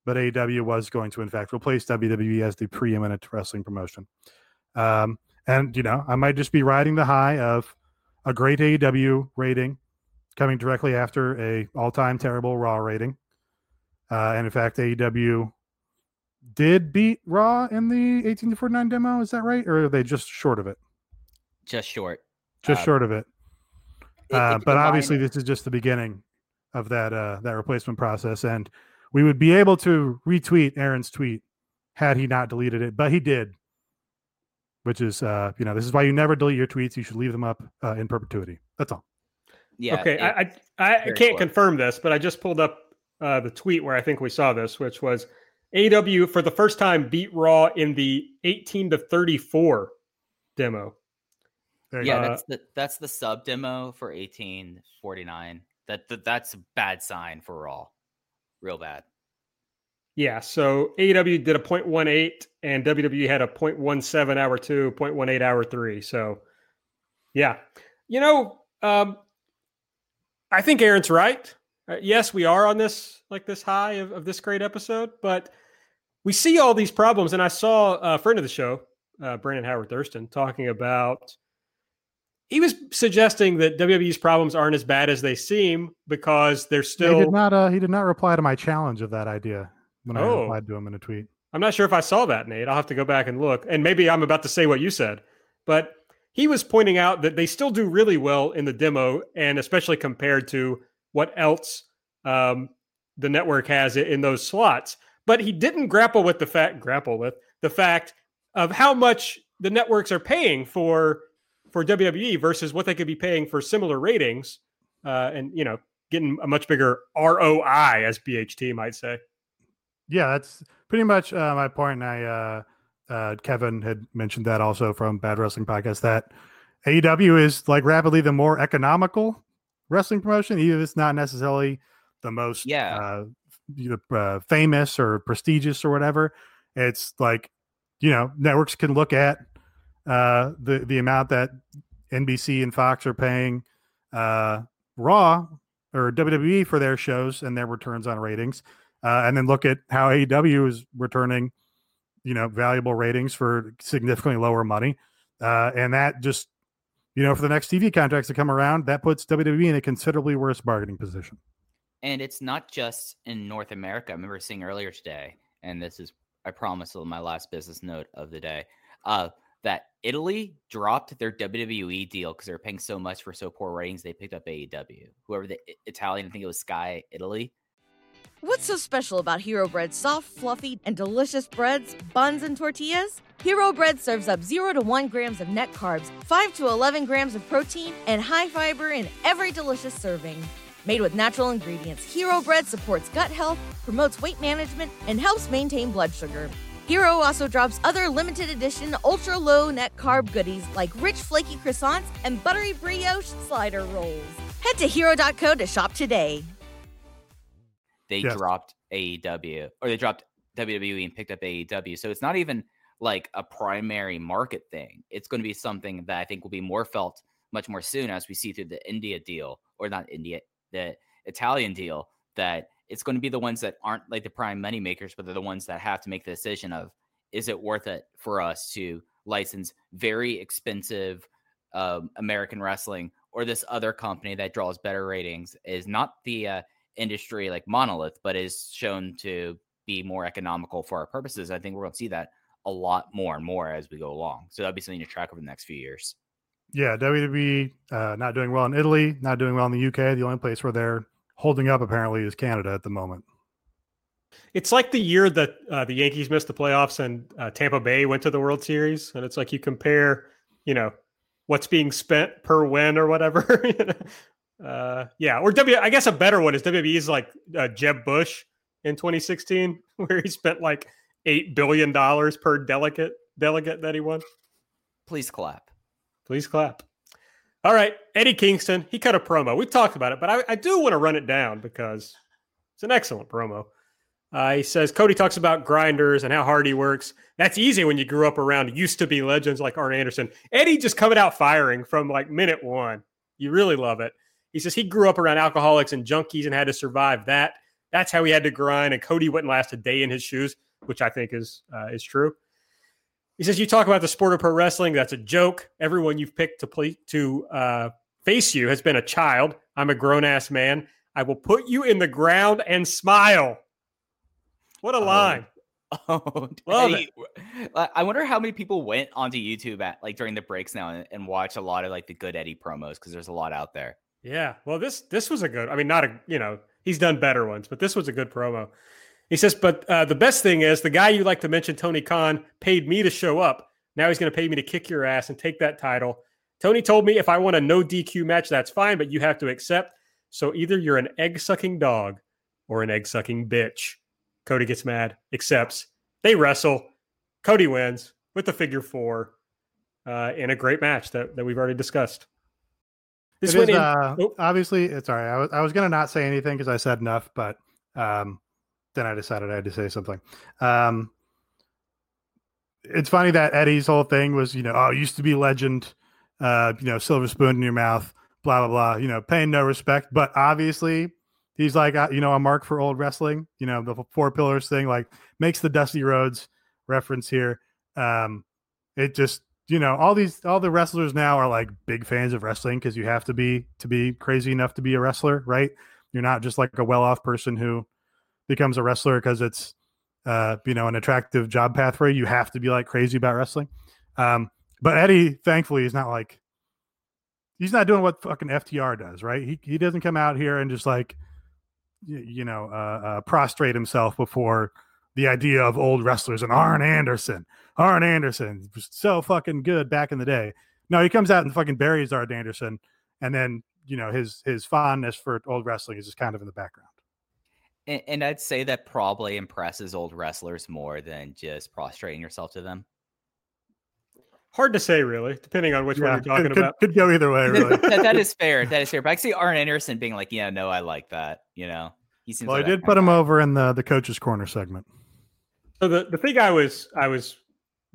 but AEW was going to in fact replace WWE as the preeminent wrestling promotion. Um, and you know, I might just be riding the high of a great AEW rating coming directly after a all-time terrible Raw rating. Uh, and in fact, AEW did beat Raw in the 18 to 49 demo. Is that right, or are they just short of it? Just short. Just Uh, short of it. It- Uh, but obviously, this is just the beginning of that uh, that replacement process, and we would be able to retweet Aaron's tweet had he not deleted it, but he did. Which is, uh, you know, this is why you never delete your tweets. You should leave them up uh, in perpetuity. That's all. yeah. okay, I, I, I can't close. confirm this, but I just pulled up uh, the tweet where I think we saw this, which was AEW for the first time beat Raw in the 18 to 34 demo. Yeah, go. That's the that's the sub demo for eighteen forty nine. That, that that's a bad sign for Raw, real bad. Yeah, so AEW did a 0.18 and WWE had a 0.17 hour two, 0.18 hour three. So, yeah, you know, um, I think Aaron's right. Uh, yes, we are on this like this high of, of this great episode, but we see all these problems. And I saw a friend of the show, uh, Brandon Howard Thurston, talking about. He was suggesting that WWE's problems aren't as bad as they seem because they're still. he did not. Uh, he did not reply to my challenge of that idea when I Oh. replied to him in a tweet. I'm not sure if I saw that, Nate. I'll have to go back and look. And maybe I'm about to say what you said, but he was pointing out that they still do really well in the demo, and especially compared to what else um, the network has in those slots. But he didn't grapple with the fact grapple with the fact of how much the networks are paying for for WWE versus what they could be paying for similar ratings, uh, and you know, getting a much bigger ROI, as BHT might say. Yeah, that's pretty much uh, my point. And I, uh, uh, Kevin had mentioned that also from Bad Wrestling Podcast that AEW is like rapidly the more economical wrestling promotion, even if it's not necessarily the most Yeah. uh, uh, famous or prestigious or whatever. It's like you know networks can look at uh, the the amount that NBC and Fox are paying uh, Raw or WWE for their shows and their returns on ratings uh, and then look at how AEW is returning, you know, valuable ratings for significantly lower money, uh, and that just, you know, for the next TV contracts to come around, that puts WWE in a considerably worse bargaining position. And it's not just in North America. I remember seeing earlier today, and this is, I promise, my last business note of the day, uh, that Italy dropped their WWE deal because they were paying so much for so poor ratings. They picked up AEW. Whoever the Italian, I think it was Sky Italy. What's so special about Hero Bread's soft, fluffy, and delicious breads, buns, and tortillas? Hero Bread serves up 0 to 1 grams of net carbs, 5 to 11 grams of protein, and high fiber in every delicious serving. Made with natural ingredients, Hero Bread supports gut health, promotes weight management, and helps maintain blood sugar. Hero also drops other limited edition ultra low net carb goodies like rich flaky croissants and buttery brioche slider rolls. Head to hero.co to shop today. They Yes. dropped AEW or they dropped WWE and picked up AEW. So it's not even like a primary market thing. It's going to be something that I think will be more felt much more soon as we see through the India deal or not India, the Italian deal that it's going to be the ones that aren't like the prime money makers, but they're the ones that have to make the decision of is it worth it for us to license very expensive um, American wrestling or this other company that draws better ratings is not the uh, industry like monolith, but is shown to be more economical for our purposes. I think we're going to see that a lot more and more as we go along. So that'll be something to track over the next few years. Yeah, WWE uh, not doing well in Italy, not doing well in the UK. The only place where they're holding up apparently is Canada at the moment. It's like the year that uh, the Yankees missed the playoffs and uh, Tampa Bay went to the World Series, and it's like you compare, you know, what's being spent per win or whatever. [LAUGHS] uh, yeah, or W. I guess a better one is WWE's like uh, Jeb Bush in 2016, [LAUGHS] where he spent like eight billion dollars per delegate delegate that he won? Please clap. Please clap. All right, Eddie Kingston, he cut a promo. We've talked about it, but I, I do want to run it down because it's an excellent promo. Uh, he says Cody talks about grinders and how hard he works. That's easy when you grew up around used to be legends like Arn Anderson. Eddie just coming out firing from like minute one. You really love it. He says he grew up around alcoholics and junkies and had to survive that. That's how he had to grind. And Cody wouldn't last a day in his shoes, which I think is uh, is true. He says you talk about the sport of pro wrestling. That's a joke. Everyone you've picked to play to uh, face you has been a child. I'm a grown ass man. I will put you in the ground and smile. What a Oh, line! [LAUGHS] Oh, Love hey, I I wonder how many people went onto YouTube at like during the breaks now and, and watch a lot of like the good Eddie promos because there's a lot out there. Yeah. Well, this this was a good. I mean, not a you know he's done better ones, but this was a good promo. He says, but uh, the best thing is the guy you like to mention, Tony Khan, paid me to show up. Now he's going to pay me to kick your ass and take that title. Tony told me if I want a no DQ match, that's fine, but you have to accept. So either you're an egg sucking dog or an egg sucking bitch. Cody gets mad, accepts. They wrestle. Cody wins with the figure four uh, in a great match that, that we've already discussed. This It is, in. uh, oh. obviously it's all right. I was I was gonna not say anything because I said enough, but um, then I decided I had to say something. Um, it's funny that Eddie's whole thing was, you know, oh, used to be legend, uh, you know, silver spoon in your mouth, blah blah blah. You know, paying no respect, but obviously he's like, uh, you know, a mark for old wrestling. You know, the four pillars thing, like makes the Dusty Rhodes reference here. Um, it just you know all these all the wrestlers now are like big fans of wrestling because you have to be to be crazy enough to be a wrestler right you're not just like a well-off person who becomes a wrestler because it's uh you know an attractive job path for you you have to be like crazy about wrestling um but eddie thankfully is not like he's not doing what fucking ftr does right he, he doesn't come out here and just like y- you know uh, uh prostrate himself before the idea of old wrestlers and arn anderson Arn Anderson was so fucking good back in the day. No, he comes out and fucking buries Arn Anderson, and then you know his his fondness for old wrestling is just kind of in the background. And, and I'd say that probably impresses old wrestlers more than just prostrating yourself to them. Hard to say, really, depending on which one you're talking could, about. Could, could go either way, really. [LAUGHS] that, that is [LAUGHS] fair. That is fair. But I can see Arn Anderson being like, yeah, no, I like that. You know, he seems well, I like that did put him guy. over in the the coach's corner segment. So the, the thing I was I was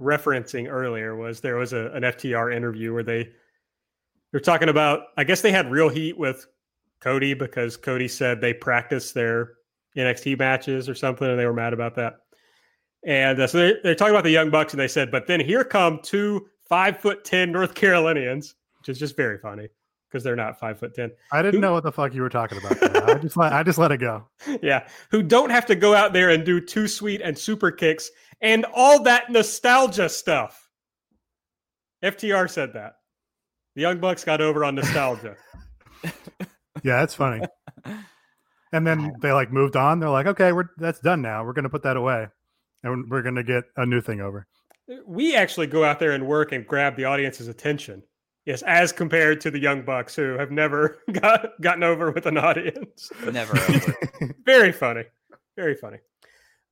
referencing earlier was there was a, an FTR interview where they they're talking about I guess they had real heat with Cody because Cody said they practiced their NXT matches or something and they were mad about that. And uh, so they're, they're talking about the Young Bucks and they said, but then here come two five foot ten North Carolinians, which is just very funny because they're not five foot ten. I didn't Who- know what the fuck you were talking about. I just let I just let it go. [LAUGHS] yeah, who don't have to go out there and do two sweet and super kicks and all that nostalgia stuff. FTR said that. The Young Bucks got over on nostalgia. [LAUGHS] Yeah, that's funny. [LAUGHS] And then they like moved on. They're like, okay, we're that's done now. We're gonna put that away, and we're gonna get a new thing over. we actually go out there and work and grab the audience's attention. Yes, as compared to the Young Bucks who have never [LAUGHS] got, gotten over with an audience. Never over. [LAUGHS] Very funny. Very funny.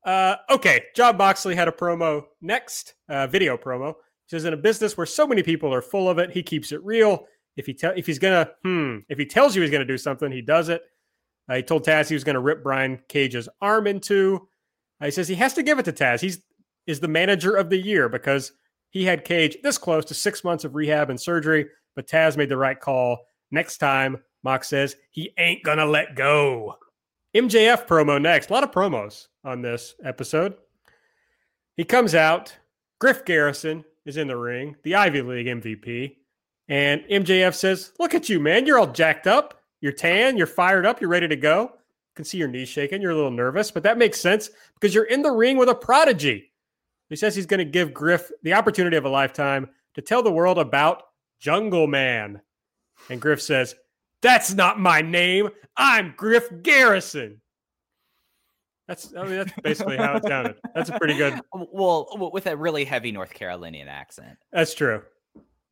Uh, okay, Jon Moxley had a promo next, uh, video promo. He says, "In a business where so many people are full of it, he keeps it real. If he tell if he's gonna hmm, if he tells you he's gonna do something, he does it. Uh, he told Taz he was gonna rip Brian Cage's arm in two. Uh, he says he has to give it to Taz. He's is the manager of the year because he had Cage this close to six months of rehab and surgery, but Taz made the right call. Next time, Mox says he ain't gonna let go. MJF promo next. A lot of promos on this episode. He comes out. Griff Garrison is in the ring, the Ivy League MVP. And MJF says, Look at you, man. You're all jacked up. You're tan. You're fired up. You're ready to go. can see your knees shaking. You're a little nervous, but that makes sense because you're in the ring with a prodigy. He says he's going to give Griff the opportunity of a lifetime to tell the world about Jungle Man. And Griff says, That's not my name. I'm Griff Garrison. That's I mean that's [LAUGHS] basically how it sounded. That's a pretty good. Um, well, with a really heavy North Carolinian accent. That's true.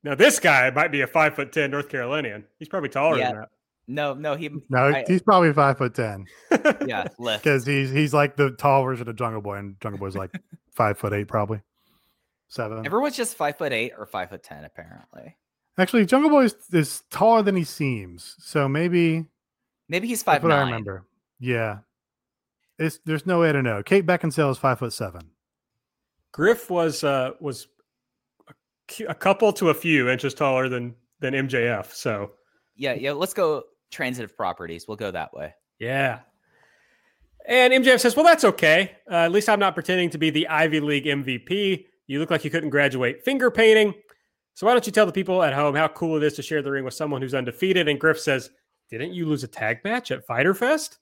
Now this guy might be a five foot ten North Carolinian. He's probably taller Yeah. than that. No, no, he No, I- he's probably five foot ten [LAUGHS] yeah, [LAUGHS] because he's he's like the tall version of Jungle Boy, and Jungle Boy's like [LAUGHS] five foot eight, probably seven. Everyone's just five foot eight or five foot ten, apparently. Actually, Jungle Boy is, is taller than he seems, so maybe Maybe he's that's five what I remember. Yeah, it's there's no way to know. Kate Beckinsale is five foot seven. Griff was uh, was a, a couple to a few inches taller than than MJF. So Yeah, yeah. Let's go transitive properties. We'll go that way. yeah. And MJF says, "Well, that's okay. Uh, at least I'm not pretending to be the Ivy League MVP. You look like you couldn't graduate finger painting. So why don't you tell the people at home how cool it is to share the ring with someone who's undefeated?" And Griff says, "Didn't you lose a tag match at Fyter Fest?"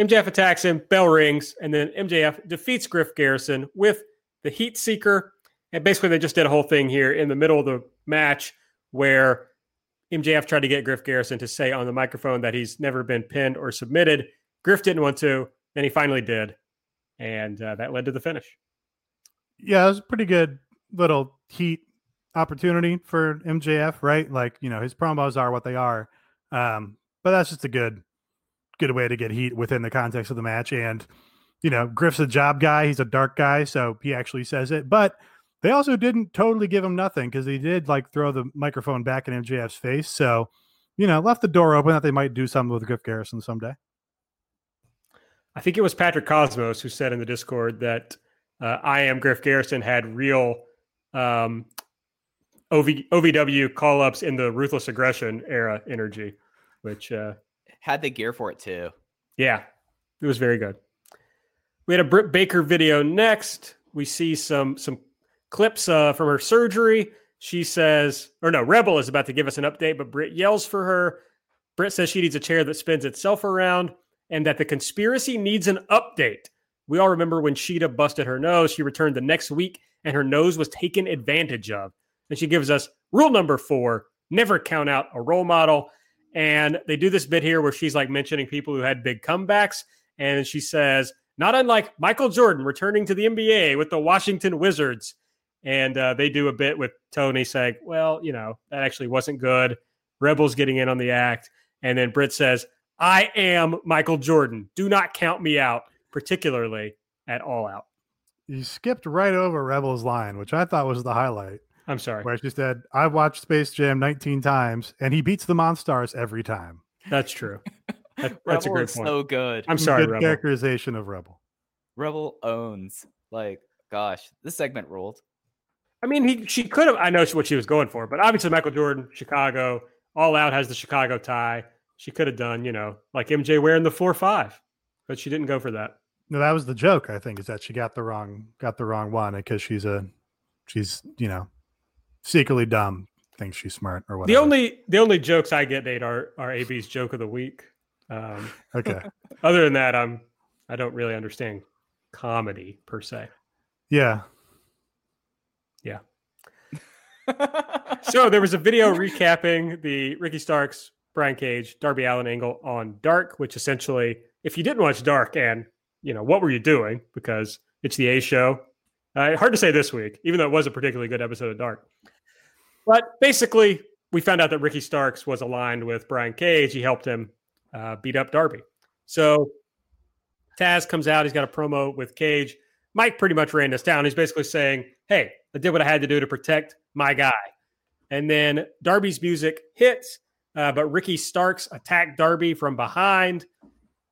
MJF attacks him, bell rings, and then MJF defeats Griff Garrison with the Heat Seeker. And basically, they just did a whole thing here in the middle of the match where MJF tried to get Griff Garrison to say on the microphone that he's never been pinned or submitted. Griff didn't want to, then he finally did. And uh, that led to the finish. Yeah, it was a pretty good little heat opportunity for MJF, right? Like you know his promos are what they are, um, but that's just a good good way to get heat within the context of the match. And you know Griff's a job guy; he's a dark guy, so he actually says it. But they also didn't totally give him nothing because they did like throw the microphone back in MJF's face. So you know left the door open that they might do something with Griff Garrison someday. I think it was Patrick Cosmos who said in the Discord that uh, I am Griff Garrison had real um, OV, OVW call ups in the ruthless aggression era energy, which uh, Had the gear for it too. Yeah, it was very good. We had a Britt Baker video next. We see some some clips uh, from her surgery. She says, or no, Rebel is about to give us an update, but Britt yells for her. Britt says she needs a chair that spins itself around and that the conspiracy needs an update. We all remember when Shida busted her nose. She returned the next week and her nose was taken advantage of. And she gives us rule number four never count out a role model. And they do this bit here where she's like mentioning people who had big comebacks. And she says, not unlike Michael Jordan returning to the NBA with the Washington Wizards. And uh, they do a bit with Tony saying, well, you know, that actually wasn't good. Rebels getting in on the act. And then Britt says, I am Michael Jordan. Do not count me out, particularly at All Out. You skipped right over Rebel's line, which I thought was the highlight. I'm sorry. where she said, I've watched Space Jam 19 times and he beats the Monstars every time. That's true. [LAUGHS] That- that's a Rebel great is point. so good. I'm sorry, Good Rebel. characterization of Rebel. Rebel owns. Like, gosh, this segment ruled. I mean, he she could have. I know what she was going for, but obviously Michael Jordan, Chicago, All Out has the Chicago tie. She could have done, you know, like MJ wearing the four five, but she didn't go for that. No, that was the joke, I think, is that she got the wrong got the wrong one because she's a she's, you know, secretly dumb, thinks she's smart or whatever. The only the only jokes I get, Nate, are are AB's joke of the week. Um, Okay. [LAUGHS] other than that, I'm I don't really understand comedy per se. Yeah. [LAUGHS] So there was a video recapping the Ricky Starks, Brian Cage, Darby Allin angle on Dark, which essentially, if you didn't watch Dark, and you know what were you doing? Because it's the A show. Uh, hard to say this week, even though it was a particularly good episode of Dark. But basically, we found out that Ricky Starks was aligned with Brian Cage. He helped him uh, beat up Darby. So Taz comes out. He's got a promo with Cage. Mike pretty much ran this down. He's basically saying, Hey, I did what I had to do to protect my guy. And then Darby's music hits, uh, but Ricky Starks attacked Darby from behind.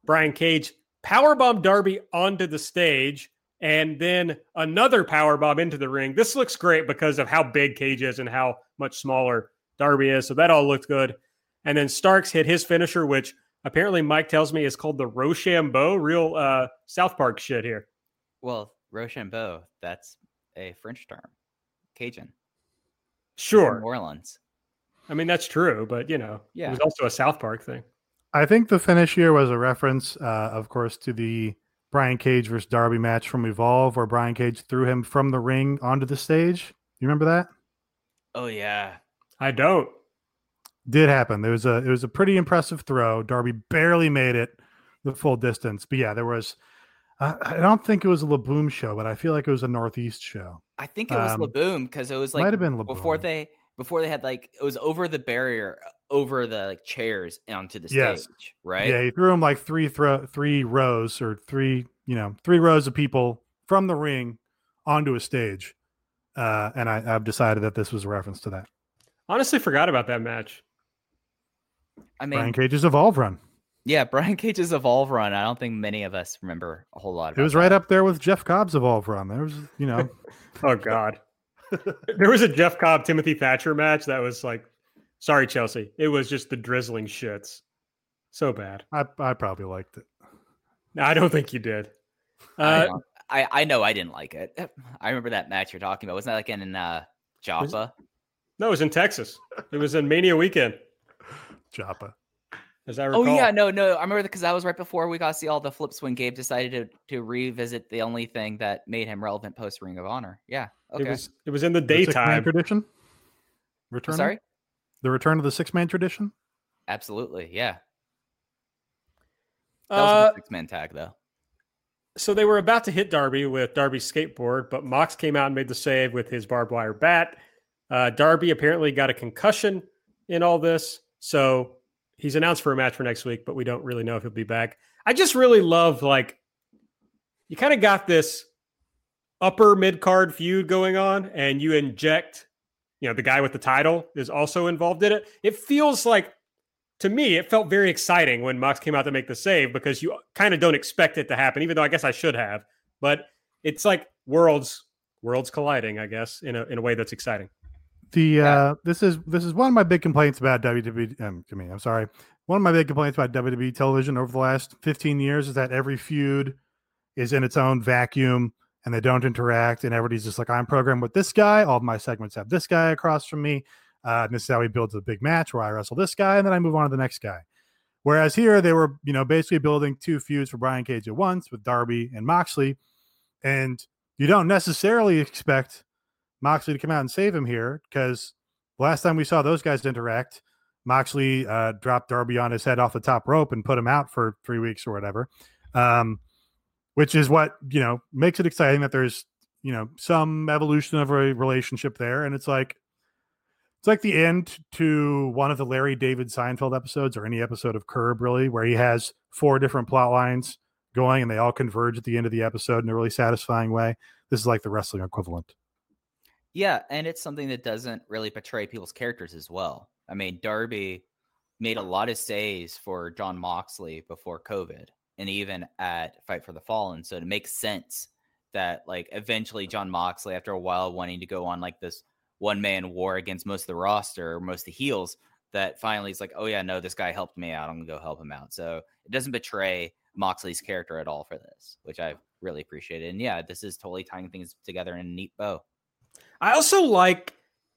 Brian Cage powerbombed Darby onto the stage and then another powerbomb into the ring. This looks great because of how big Cage is and how much smaller Darby is. So that all looked good. And then Starks hit his finisher, which apparently Mike tells me is called the Rochambeau. Real uh, South Park shit here. well, Rochambeau, that's a French term. Cajun. Sure. New Orleans. I mean, that's true, but you know, yeah. it was also a South Park thing. I think the finish here was a reference, uh, of course, to the Brian Cage versus Darby match from Evolve, where Brian Cage threw him from the ring onto the stage. You remember that? Oh, yeah. I don't. Did happen. There was a it was a pretty impressive throw. Darby barely made it the full distance. But yeah, there was. I I don't think it was a La Boom show, but I feel like it was a Northeast show. I think it was Um, La Boom because it was like might like have been before they before they had like it was over the barrier over the like chairs onto the Yes. stage, right? Yeah, he threw him like three throw three rows or three, you know, three rows of people from the ring onto a stage. Uh, and I, I've decided that this was a reference to that. Honestly, forgot about that match. I mean, Brian Cage's Evolve run. Yeah, Brian [LAUGHS] Cage's Evolve run. I don't think many of us remember a whole lot. Of it About was that. right up there with Jeff Cobb's Evolve run. There was, you know, [LAUGHS] Oh God. [LAUGHS] there was a Jeff Cobb Timothy Thatcher match that was like, sorry Chelsea, it was just the drizzling shits. So bad. I, I probably liked it. No, I don't think you did. I, Uh, don't- I I know I didn't like it. I remember that match you're talking about. Wasn't that like in uh, Joppa? no, it was in Texas. It was in Mania weekend, Joppa. As I Oh yeah, no, no. I remember because that was right before we got to see all the flips when Gabe decided to to revisit the only thing that made him relevant post Ring of Honor. Yeah. Okay. It was it was in the The six-man daytime. tradition. I'm Return. sorry. The return of the six man tradition. Absolutely. Yeah. That Uh, was a six man tag though. so they were about to hit Darby with Darby's skateboard, but Mox came out and made the save with his barbed wire bat. Uh, Darby apparently got a concussion in all this, so he's announced for a match for next week, but we don't really know if he'll be back. I just really love like you kind of got this upper mid card feud going on, and you inject, you know, the guy with the title is also involved in it. It feels like to me, it felt very exciting when Mox came out to make the save because you kind of don't expect it to happen, even though I guess I should have. But it's like worlds worlds colliding, I guess, in a in a way that's exciting. The uh, this is this is one of my big complaints about WWE. Um, I mean, I'm sorry. One of my big complaints about WWE television over the last 15 years is that every feud is in its own vacuum and they don't interact. And everybody's just like, I'm programmed with this guy. All of my segments have this guy across from me. Uh, and this is how he builds a big match where I wrestle this guy and then I move on to the next guy. Whereas here they were, you know, basically building two feuds for Brian Cage at once with Darby and Moxley. And you don't necessarily expect Moxley to come out and save him here because last time we saw those guys interact, Moxley uh, dropped Darby on his head off the top rope and put him out for three weeks or whatever. Um, which is what you know makes it exciting that there's you know some evolution of a relationship there, and it's like it's like the end to one of the Larry David Seinfeld episodes or any episode of Curb, really, where he has four different plot lines going and they all converge at the end of the episode in a really satisfying way. This is like the wrestling equivalent. Yeah, and it's something that doesn't really portray people's characters as well. I mean, Darby made a lot of saves for Jon Moxley before COVID and even at Fight for the Fallen. So it makes sense that like eventually Jon Moxley, after a while wanting to go on like this one man war against most of the roster or most of the heels, that finally he's like, oh yeah, no, this guy helped me out. I'm gonna go help him out. So it doesn't betray Moxley's character at all for this, which I really appreciated. And yeah, this is totally tying things together in a neat bow. I also like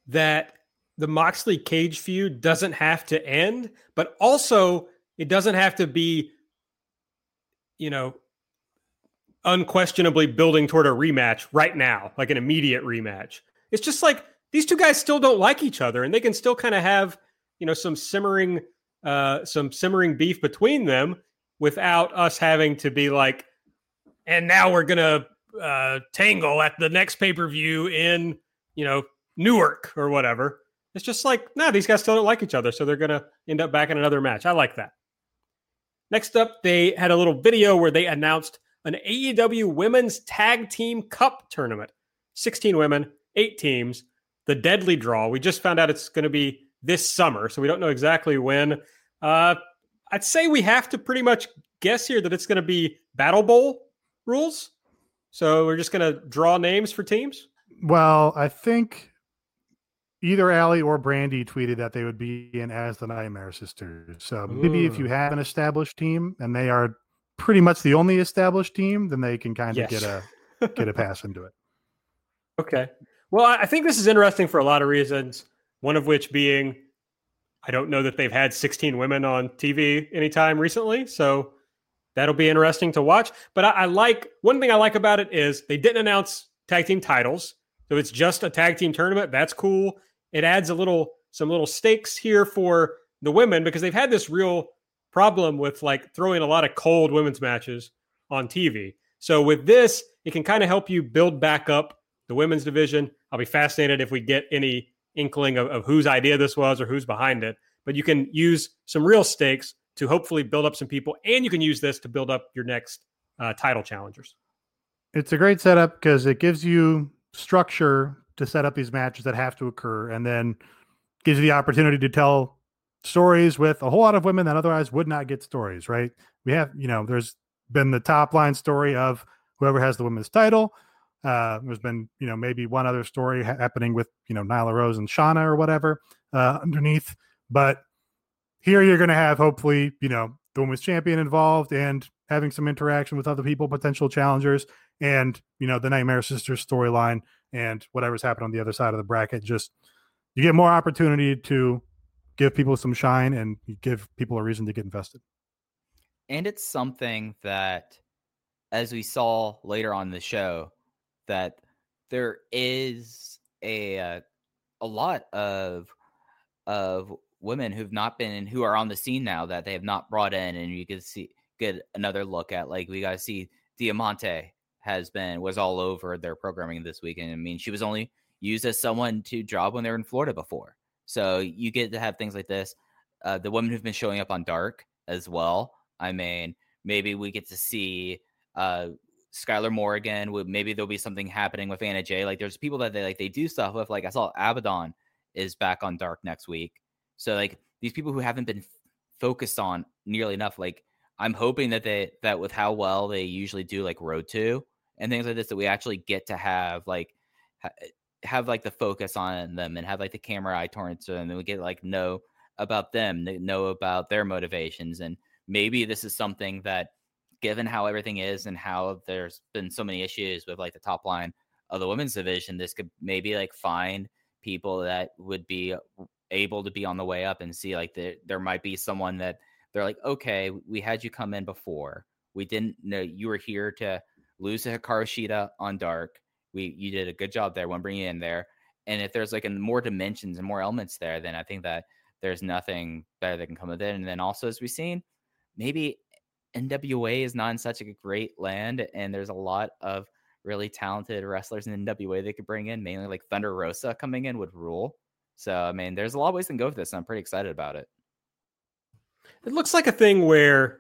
that the Moxley Cage feud doesn't have to end, but also it doesn't have to be, you know, unquestionably building toward a rematch right now, like an immediate rematch. It's just like these two guys still don't like each other and they can still kind of have, you know, some simmering uh some simmering beef between them without us having to be like and now we're going to uh tangle at the next pay-per-view in, you know, Newark or whatever. It's just like, no, these guys still don't like each other, so they're to end up back in another match. I like that. Next up, they had a little video where they announced an AEW Women's Tag Team Cup tournament. 16 women, eight teams, the deadly draw. We just found out it's going to be this summer, so we don't know exactly when. Uh, I'd say we have to pretty much guess here that it's going to be Battle Bowl rules. So we're just going to draw names for teams. Well, I think either Allie or Brandi tweeted that they would be in as the Nightmare Sisters. So maybe if you have an established team and they are pretty much the only established team, then they can kind of Yes. get a get [LAUGHS] a pass into it. Okay. Well, I I think this is interesting for a lot of reasons. One of which being, I don't know that they've had 16 women on TV anytime recently. So that'll be interesting to watch. But I, I like one thing I like about it is they didn't announce tag team titles. So it's just a tag team tournament. That's cool. It adds a little, some little stakes here for the women because they've had this real problem with like throwing a lot of cold women's matches on TV. So with this, it can kind of help you build back up the women's division. I'll be fascinated if we get any inkling of, of whose idea this was or who's behind it. but you can use some real stakes to hopefully build up some people, and you can use this to build up your next uh, title challengers. It's a great setup because it gives you structure to set up these matches that have to occur, and then gives you the opportunity to tell stories with a whole lot of women that otherwise would not get stories. Right? We have, you know, there's been the top line story of whoever has the women's title. Uh, there's been, you know, maybe one other story ha- happening with, you know, Nyla Rose and Shauna or whatever uh, underneath. But here you're going to have hopefully, you know, the women's champion involved and having some interaction with other people, potential challengers, and you know the Nightmare Sisters storyline and whatever's happened on the other side of the bracket. Just you get more opportunity to give people some shine and give people a reason to get invested. And it's something that, as we saw later on the show, that there is a a lot of of women who've not been who are on the scene now that they have not brought in, and you can see get another look at like we got to see Diamante has been was all over their programming this weekend. I mean, she was only used as someone to job when they were in Florida before, so you get to have things like this. Uh, the women who've been showing up on Dark as well. I mean, maybe we get to see uh Skylar Morgan. Maybe there'll be something happening with Anna Jay. Like there's people that they like they do stuff with. Like I saw Abaddon is back on Dark next week. So like these people who haven't been focused on nearly enough, like I'm hoping that they that with how well they usually do like Road to and things like this, that we actually get to have like ha- eh, have like the focus on them and have like the camera eye towards them, and we get like know about them, know about their motivations, and maybe this is something that, given how everything is and how there's been so many issues with like the top line of the women's division, this could maybe like find people that would be able to be on the way up and see like the, there might be someone that they're like, okay, we had you come in before. We didn't know you were here to lose to Hikaru Shida on Dark. We you did a good job there when bringing in there. And if there's like a, more dimensions and more elements there, then I think that there's nothing better that can come of it. And then also, as we've seen, maybe NWA is not in such a great land, and there's a lot of really talented wrestlers in NWA they could bring in. Mainly like Thunder Rosa coming in would rule. So I mean, there's a lot of ways to go with this. And I'm pretty excited about it. It looks like a thing where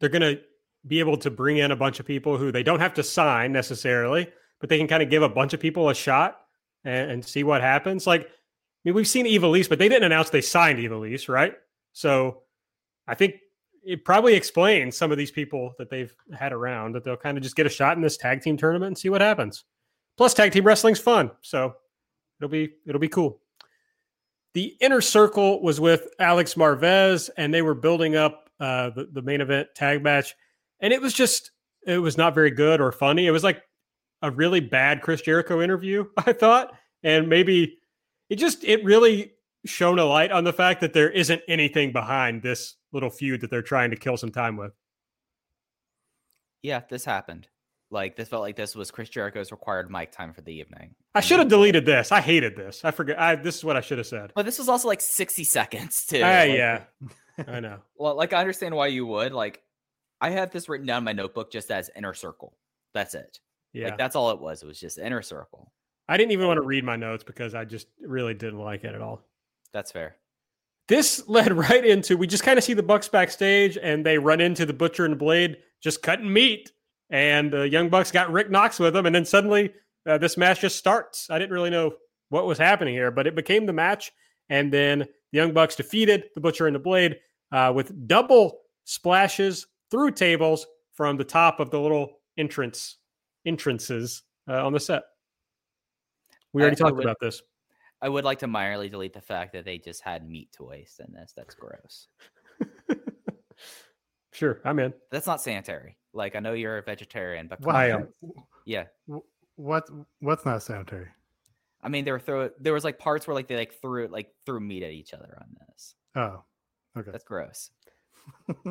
they're going to be able to bring in a bunch of people who they don't have to sign necessarily, but they can kind of give a bunch of people a shot and, and see what happens. Like, I mean, we've seen Eva Ivelisse, but they didn't announce they signed Eva Ivelisse, right? So I think it probably explains some of these people that they've had around that they'll kind of just get a shot in this tag team tournament and see what happens. Plus, tag team wrestling's fun, so it'll be it'll be cool. The inner circle was with Alex Marvez, and they were building up uh, the, the main event tag match. And it was just, it was not very good or funny. It was like a really bad Chris Jericho interview, [LAUGHS] I thought. And maybe it just, it really shone a light on the fact that there isn't anything behind this little feud that they're trying to kill some time with. Yeah, this happened. Like this felt like this was Chris Jericho's required mic time for the evening. I should have deleted this. I hated this. I forget. I, this is what I should have said. But this was also like 60 seconds too. Uh, like, yeah, [LAUGHS] I know. Well, like I understand why you would. Like I have this written down in my notebook just as inner circle. That's it. Yeah, Like that's all it was. It was just inner circle. I didn't even want to read my notes because I just really didn't like it at all. That's fair. This [LAUGHS] led right into we just kind of see the Bucks backstage and they run into the Butcher and the Blade just cutting meat. And the Young Bucks got Rick Knox with them. And then suddenly uh, this match just starts. I didn't really know what was happening here, but it became the match. And then the Young Bucks defeated the Butcher and the Blade uh, with double splashes through tables from the top of the little entrance entrances uh, on the set. We already I talked would- about this. I would like to minorly delete the fact that they just had meat to waste in this. That's gross. [LAUGHS] Sure, I'm in. That's not sanitary. Like I know you're a vegetarian, but come Why? on. am. yeah. What? What's not sanitary? I mean, they were throw. There was like parts where like they like threw like threw meat at each other on this. Oh, okay. That's gross. [LAUGHS]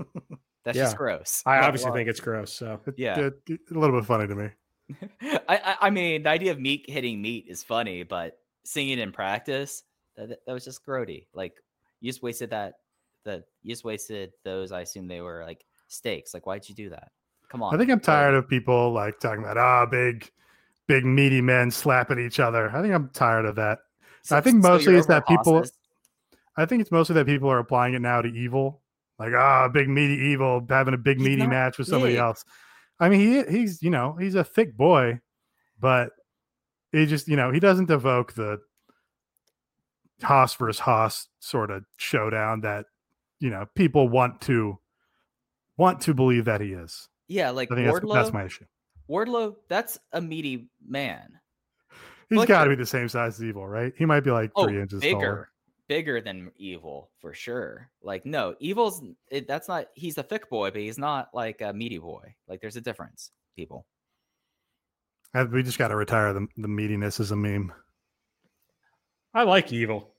That's Yeah. just gross. I Well, obviously think it's gross. So Yeah. it- a little bit funny to me. [LAUGHS] I, I I mean, the idea of meat hitting meat is funny, but seeing it in practice, that, that- that was just grody. Like you just wasted that. The you just wasted those. I assume they were like steaks. Like why'd you do that? Come on. I think I'm tired of people like talking about ah big, big meaty men slapping each other. I think I'm tired of that. I think mostly it's that people-? I think it's mostly that people are applying it now to evil, like ah, big meaty evil having a big He's meaty match with somebody big. else. I mean, he he's you know he's a thick boy, but he just you know he doesn't evoke the Haas versus Haas sort of showdown that you know people want to want to believe that he is. Yeah, like I think that's, Wardlow. that's my issue. Wardlow, that's a meaty man. He's Look got to be the same size as Evil, right? He might be like Oh, three inches bigger, taller. bigger than evil for sure. Like no, evil's it, that's not. He's a thick boy, but he's not like a meaty boy. Like there's a difference, people. We just got to retire the the meatiness as a meme. I like evil.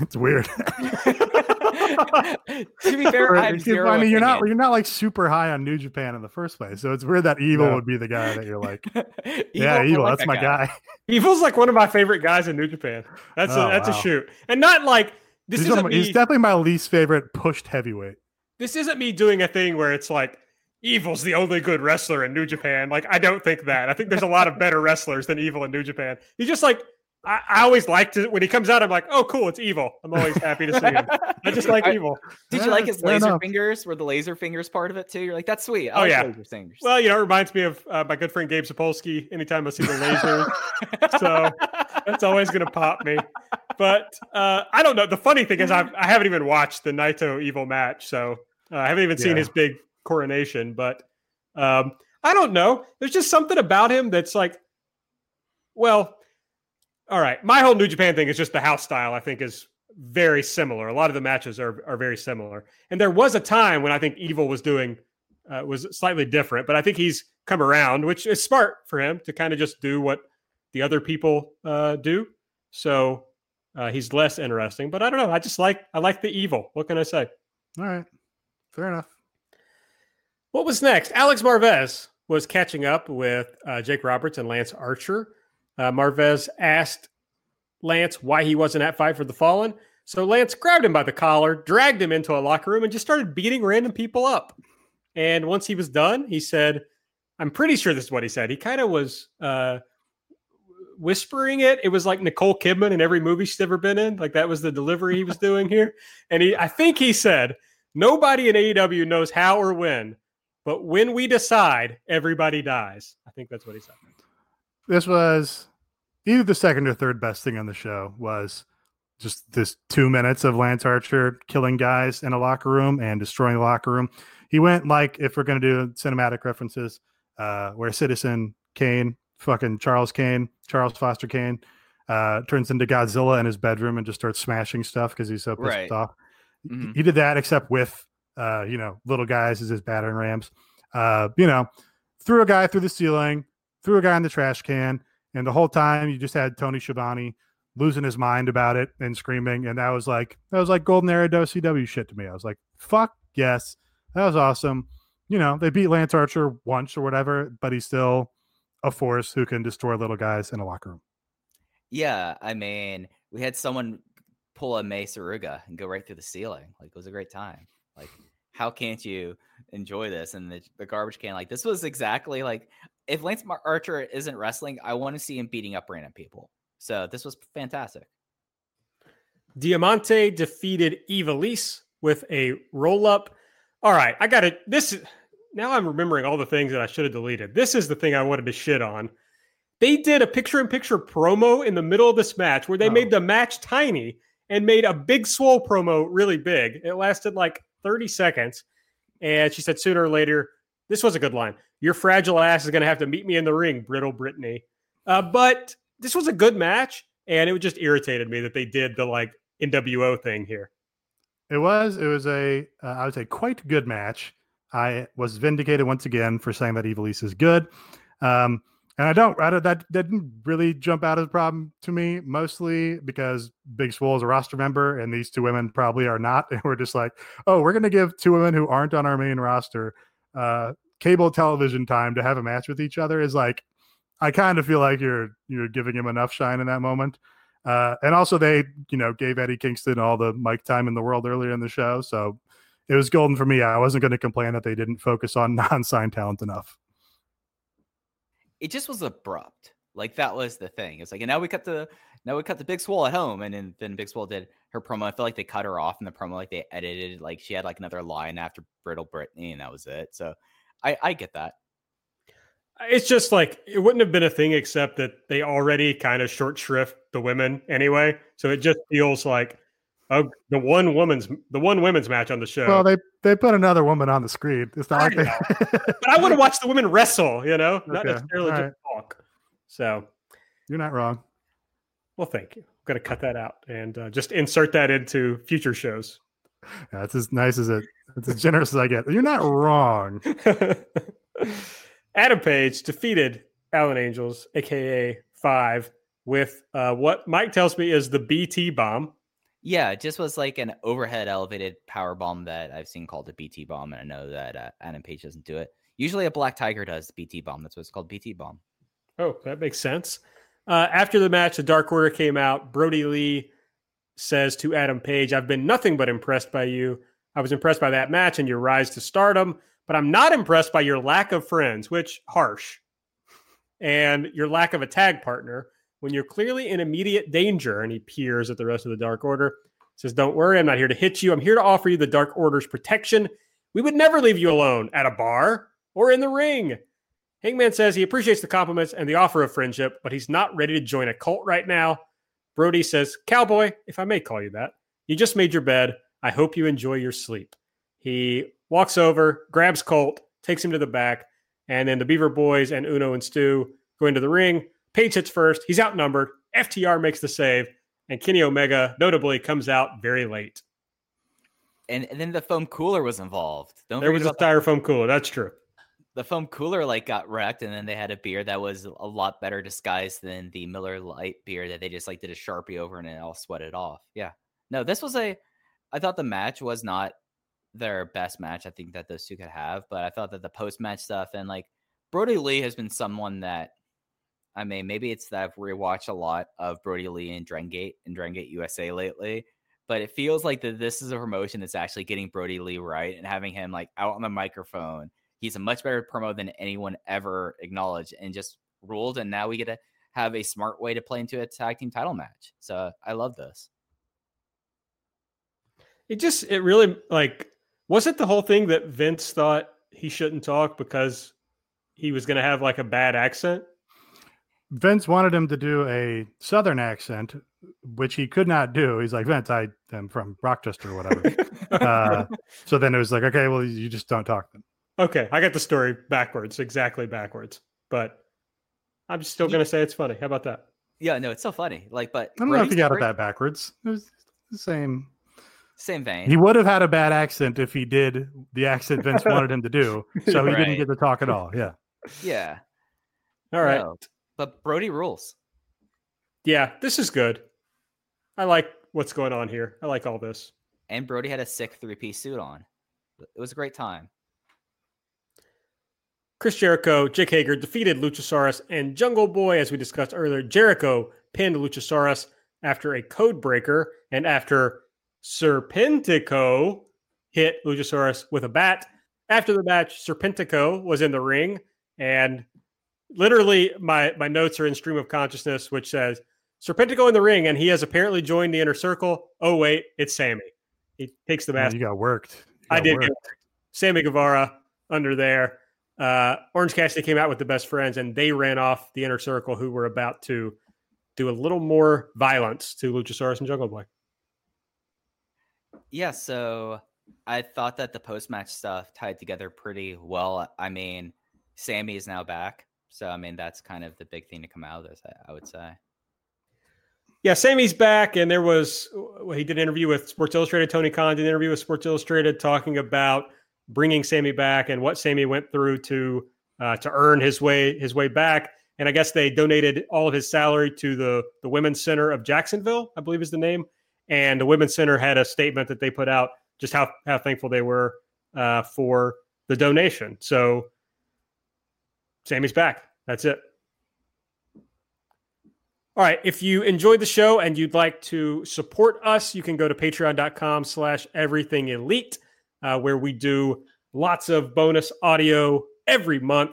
it's [LAUGHS] weird. [LAUGHS] [LAUGHS] to be fair, I have zero I mean, you're not you're not like super high on New Japan in the first place, so it's weird that Evil No. would be the guy that you're like, [LAUGHS] Evil, yeah, Evil, like that's that my guy. [LAUGHS] Evil's like one of my favorite guys in New Japan. That's Oh, a, that's wow. a shoot, and not like this he's, isn't my- he's definitely my least favorite pushed heavyweight. this isn't me doing a thing where it's like Evil's the only good wrestler in New Japan. Like I don't think that. I think there's a lot of better wrestlers than Evil in New Japan. He's just like I, I always like to when he comes out. I'm like, oh, cool, it's Evil. I'm always happy to see him. I just like [LAUGHS] I- Evil. Did you like his fair laser enough. fingers? Were the laser fingers part of it too? You're like, that's sweet. I Oh, like yeah. laser fingers. Well, you know, it reminds me of uh, my good friend Gabe Sapolsky. Anytime I see the laser, [LAUGHS] so that's always going to pop me. But uh, I don't know. The funny thing is, I've, I haven't even watched the Naito Evil match, so uh, I haven't even seen his big coronation. But um, I don't know. There's just something about him that's like, well, all right. My whole New Japan thing is just the house style. I think is very similar. A lot of the matches are are very similar. And there was a time when I think Evil was doing uh, was slightly different, but I think he's come around, which is smart for him to kind of just do what the other people uh, do. So uh, he's less interesting. But I don't know. I just like I like the evil. What can I say? All right, fair enough. What was next? Alex Marvez was catching up with uh, Jake Roberts and Lance Archer. Uh, Marvez asked Lance why he wasn't at Fight for the Fallen. So Lance grabbed him by the collar, dragged him into a locker room, and just started beating random people up. And once he was done, he said, I'm pretty sure this is what he said. He kind of was uh, whispering it. It was like Nicole Kidman in every movie she's ever been in. Like that was the delivery he was [LAUGHS] doing here. And he, I think he said, Nobody in AEW knows how or when, but when we decide, everybody dies. I think that's what he said. This was either the second or third best thing on the show was just this two minutes of Lance Archer killing guys in a locker room and destroying the locker room. He went like, if we're going to do cinematic references, uh, where Citizen Kane, fucking Charles Kane, Charles Foster Kane, uh, turns into Godzilla in his bedroom and just starts smashing stuff because he's so pissed Right. off. Mhm. He did that except with, uh, you know, little guys as his battering rams. Uh, you know, threw a guy through the ceiling, threw a guy in the trash can, and the whole time you just had Tony Schiavone losing his mind about it and screaming, and that was like that was like golden era WCW shit to me. I was like, fuck yes, that was awesome. You know, they beat Lance Archer once or whatever, but he's still a force who can destroy little guys in a locker room. Yeah, I mean, we had someone pull a Mei Suruga and go right through the ceiling. Like it was a great time. Like, how can't you enjoy this? And the, the garbage can, like this was exactly like if Lance Archer isn't wrestling, I want to see him beating up random people. So this was fantastic. Diamante defeated Ivelisse with a roll up. All right, I got it. This is now I'm remembering all the things that I should have deleted. This is the thing I wanted to shit on. They did a picture in picture promo in the middle of this match where they Oh. made the match tiny and made a big swole promo really big. It lasted like 30 seconds. And she said sooner or later, this was a good line. Your fragile ass is going to have to meet me in the ring, brittle Brittany. Uh, but this was a good match. And it just irritated me that they did the like NWO thing here. It was. It was a. Uh, I would say quite good match. I was vindicated once again for saying that Ivelisse is good. Um, and I don't. I don't that, didn't really jump out as a problem to me, mostly because Big Swole is a roster member, and these two women probably are not. [LAUGHS] And we're just like, oh, we're going to give two women who aren't on our main roster uh, cable television time to have a match with each other. Is like, I kind of feel like you're you're giving him enough shine in that moment. Uh, and also, they you know gave Eddie Kingston all the mic time in the world earlier in the show, so it was golden for me. I wasn't going to complain that they didn't focus on [LAUGHS] non-signed talent enough. It just was abrupt. Like that was the thing. It's like, and now we cut the now we cut the Big Swole at home, and then then Big Swole did her promo. I feel like they cut her off in the promo, like they edited, like she had like another line after Brittle Brittany, and that was it. So I I get that. Uh, it's just like it wouldn't have been a thing except that they already kind of short shrift the women anyway. So it just feels like oh, the one woman's the one women's match on the show. Well, they they put another woman on the screen. It's not I like they. [LAUGHS] but I want to watch the women wrestle, you know, not necessarily all just talk. So, You're not wrong. Well, thank you. I'm gonna cut that out and uh, just insert that into future shows. That's as nice as it. That's as generous as I get. You're not wrong. [LAUGHS] Adam Page defeated Alan Angels, aka Five, with uh, what Mike tells me is the BT bomb. Yeah, it just was like an overhead elevated power bomb that I've seen called a BT bomb, and I know that uh, Adam Page doesn't do it. Usually, a Black Tiger does BT bomb. That's what it's called, BT bomb. Oh, that makes sense. Uh, after the match, the Dark Order came out. Brodie Lee says to Adam Page, I've been nothing but impressed by you. I was impressed by that match and your rise to stardom, but I'm not impressed by your lack of friends, which harsh, and your lack of a tag partner when you're clearly in immediate danger. And he peers at the rest of the Dark Order. Says, Don't worry, I'm not here to hit you. I'm here to offer you the Dark Order's protection. We would never leave you alone at a bar or in the ring. Hangman says he appreciates the compliments and the offer of friendship, but he's not ready to join a cult right now. Brodie says, Cowboy, if I may call you that, you just made your bed. I hope you enjoy your sleep. He walks over, grabs Colt, takes him to the back, and then the Beaver Boys and Uno and Stu go into the ring. Page hits first. He's outnumbered. FTR makes the save, and Kenny Omega notably comes out very late. And, and then the foam cooler was involved. Don't There was a styrofoam cooler. That's true. The foam cooler like got wrecked and then they had a beer that was a lot better disguised than the Miller Lite beer that they just like did a sharpie over and it all sweated off. Yeah. No, this was a I thought the match was not their best match I think that those two could have, but I thought that the post match stuff and like Brodie Lee has been someone that I mean, maybe it's that I've rewatched a lot of Brodie Lee and Dragon Gate and Dragon Gate USA lately, but it feels like that this is a promotion that's actually getting Brodie Lee right and having him like out on the microphone he's a much better promo than anyone ever acknowledged and just ruled. And now we get to have a smart way to play into a tag team title match. So I love this. It just, it really like, was it the whole thing that Vince thought he shouldn't talk because he was going to have like a bad accent? Vince wanted him to do a southern accent, which he could not do. He's like, Vince, I am from Rochester or whatever. [LAUGHS] uh, so then it was like, okay, well, you just don't talk then. Okay, I got the story backwards, exactly backwards, but I'm still Ye- going to say it's funny. How about that? Yeah, no, it's so funny. Like, but I don't know if Brodie's he got it great- that backwards. It was the same. same vein. He would have had a bad accent if he did the accent Vince [LAUGHS] wanted him to do. So he didn't get to talk at all. Yeah. yeah. [LAUGHS] All right. no, but Brodie rules. Yeah, this is good. I like what's going on here. I like all this. And Brodie had a sick three piece suit on. It was a great time. Chris Jericho, Jake Hager defeated Luchasaurus and Jungle Boy, as we discussed earlier. Jericho pinned Luchasaurus after a code breaker and after Serpentico hit Luchasaurus with a bat. After the match, Serpentico was in the ring, and literally my my notes are in stream of consciousness, which says Serpentico in the ring, and he has apparently joined the inner circle. Oh wait, it's Sammy. He takes the mask you got worked. You I did worked. Sammy Guevara under there. Uh, Orange Cassidy came out with the best friends, and they ran off the inner circle, who were about to do a little more violence to Luchasaurus and Jungle Boy. Yeah, so I thought that the post match stuff tied together pretty well. I mean, Sammy is now back. So, I mean, that's kind of the big thing to come out of this, I, I would say. Yeah, Sammy's back, and there was well, he did an interview with Sports Illustrated. Tony Khan did an interview with Sports Illustrated talking about bringing Sammy back and what Sammy went through to uh, to earn his way his way back. And I guess they donated all of his salary to the the Women's Center of Jacksonville, I believe is the name. And the Women's Center had a statement that they put out just how how thankful they were uh, for the donation. So Sammy's back. That's it. All right. If you enjoyed the show and you'd like to support us, you can go to patreon.com slash everything elite, uh, where we do lots of bonus audio every month.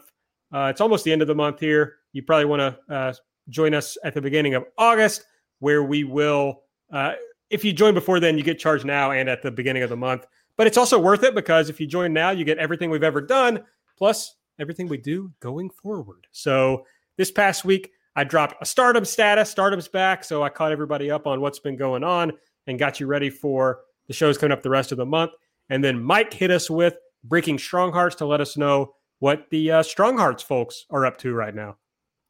Uh, it's almost the end of the month here. You probably want to uh, join us at the beginning of August, where we will. Uh, if you join before then, you get charged now and at the beginning of the month. But it's also worth it because if you join now, you get everything we've ever done, plus everything we do going forward. So this past week, I dropped a stardom status. Stardom's back. So I caught everybody up on what's been going on and got you ready for the shows coming up the rest of the month. And then Mike hit us with Breaking Strong Hearts to let us know what the uh, Strong Hearts folks are up to right now.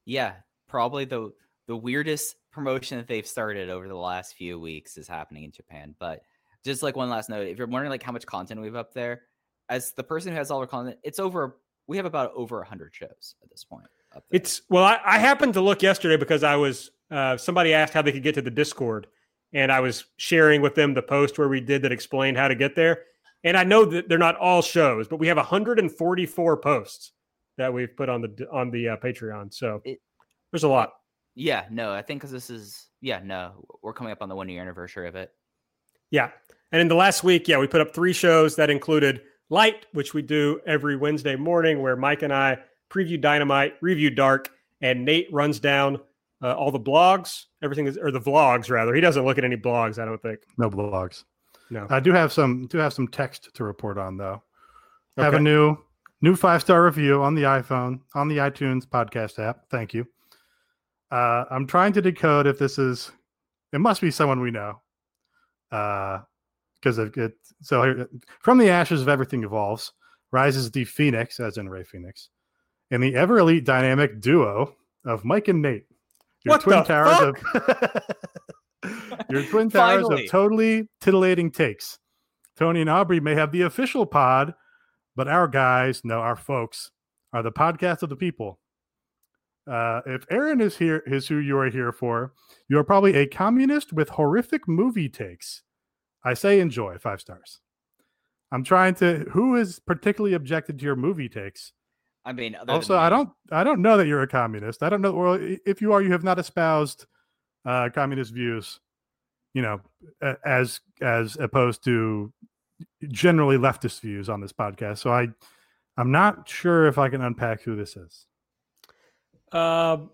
Yeah, probably the the weirdest promotion that they've started over the last few weeks is happening in Japan. But just like one last note, if you're wondering like how much content we've up there, as the person who has all our content, it's over. We have about over hundred shows at this point. It's well, I, I, happened to look yesterday because I was uh, somebody asked how they could get to the Discord, and I was sharing with them the post where we did that explained how to get there. And I know that they're not all shows, but we have 144 posts that we've put on the on the uh, Patreon. So it, there's a lot. Yeah, no, I think because this is yeah, no, we're coming up on the one year anniversary of it. Yeah, and in the last week, yeah, we put up three shows that included Light, which we do every Wednesday morning, where Mike and I preview Dynamite, review Dark, and Nate runs down uh, all the blogs, everything is, or the vlogs rather. He doesn't look at any blogs, I don't think. No blogs. No. I do have some do have some text to report on though. Okay. Have a new new five star review on the iPhone on the iTunes podcast app. Thank you. Uh, I'm trying to decode if this is. It must be someone we know. Uh, because of it. So here, from the ashes of everything evolves rises the Phoenix, as in Rey Fenix, and the ever elite dynamic duo of Mike and Nate. Your what twin towers fuck? of [LAUGHS] your twin towers of totally titillating takes. Tony and Aubrey may have the official pod, but our guys, no, our folks, are the podcast of the people. Uh, if Aaron is here, is who you are here for, you are probably a communist with horrific movie takes. I say enjoy five stars. I'm trying to. Who is particularly objected to your movie takes? I mean, also, I don't. I don't know that you're a communist. I don't know. Well, if you are, you have not espoused uh, communist views. You know, as as opposed to generally leftist views on this podcast. So I, I'm not sure if I can unpack who this is. Um,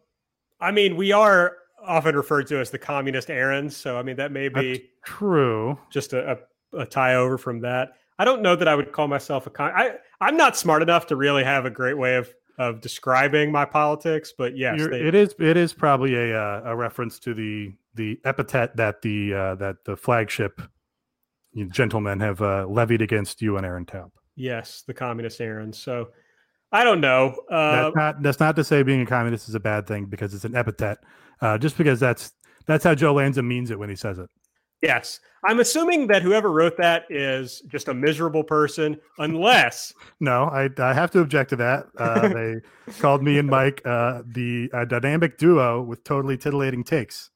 I mean, we are often referred to as the communist errands. So, I mean, that may be That's true. Just a, a, a, tie over from that. I don't know that I would call myself a con. I, I'm not smart enough to really have a great way of of describing my politics, but yes, they, it is. It is probably a uh, a reference to the the epithet that the uh, that the flagship gentlemen have uh, levied against you and Aaron Taub. Yes, the communist Aaron. So I don't know. Uh, that's not that's not to say being a communist is a bad thing because it's an epithet. Uh, just because that's that's how Joe Lanza means it when he says it. Yes, I'm assuming that whoever wrote that is just a miserable person, unless. [LAUGHS] no, I I have to object to that. Uh, [LAUGHS] they called me and Mike uh, the uh, dynamic duo with totally titillating takes.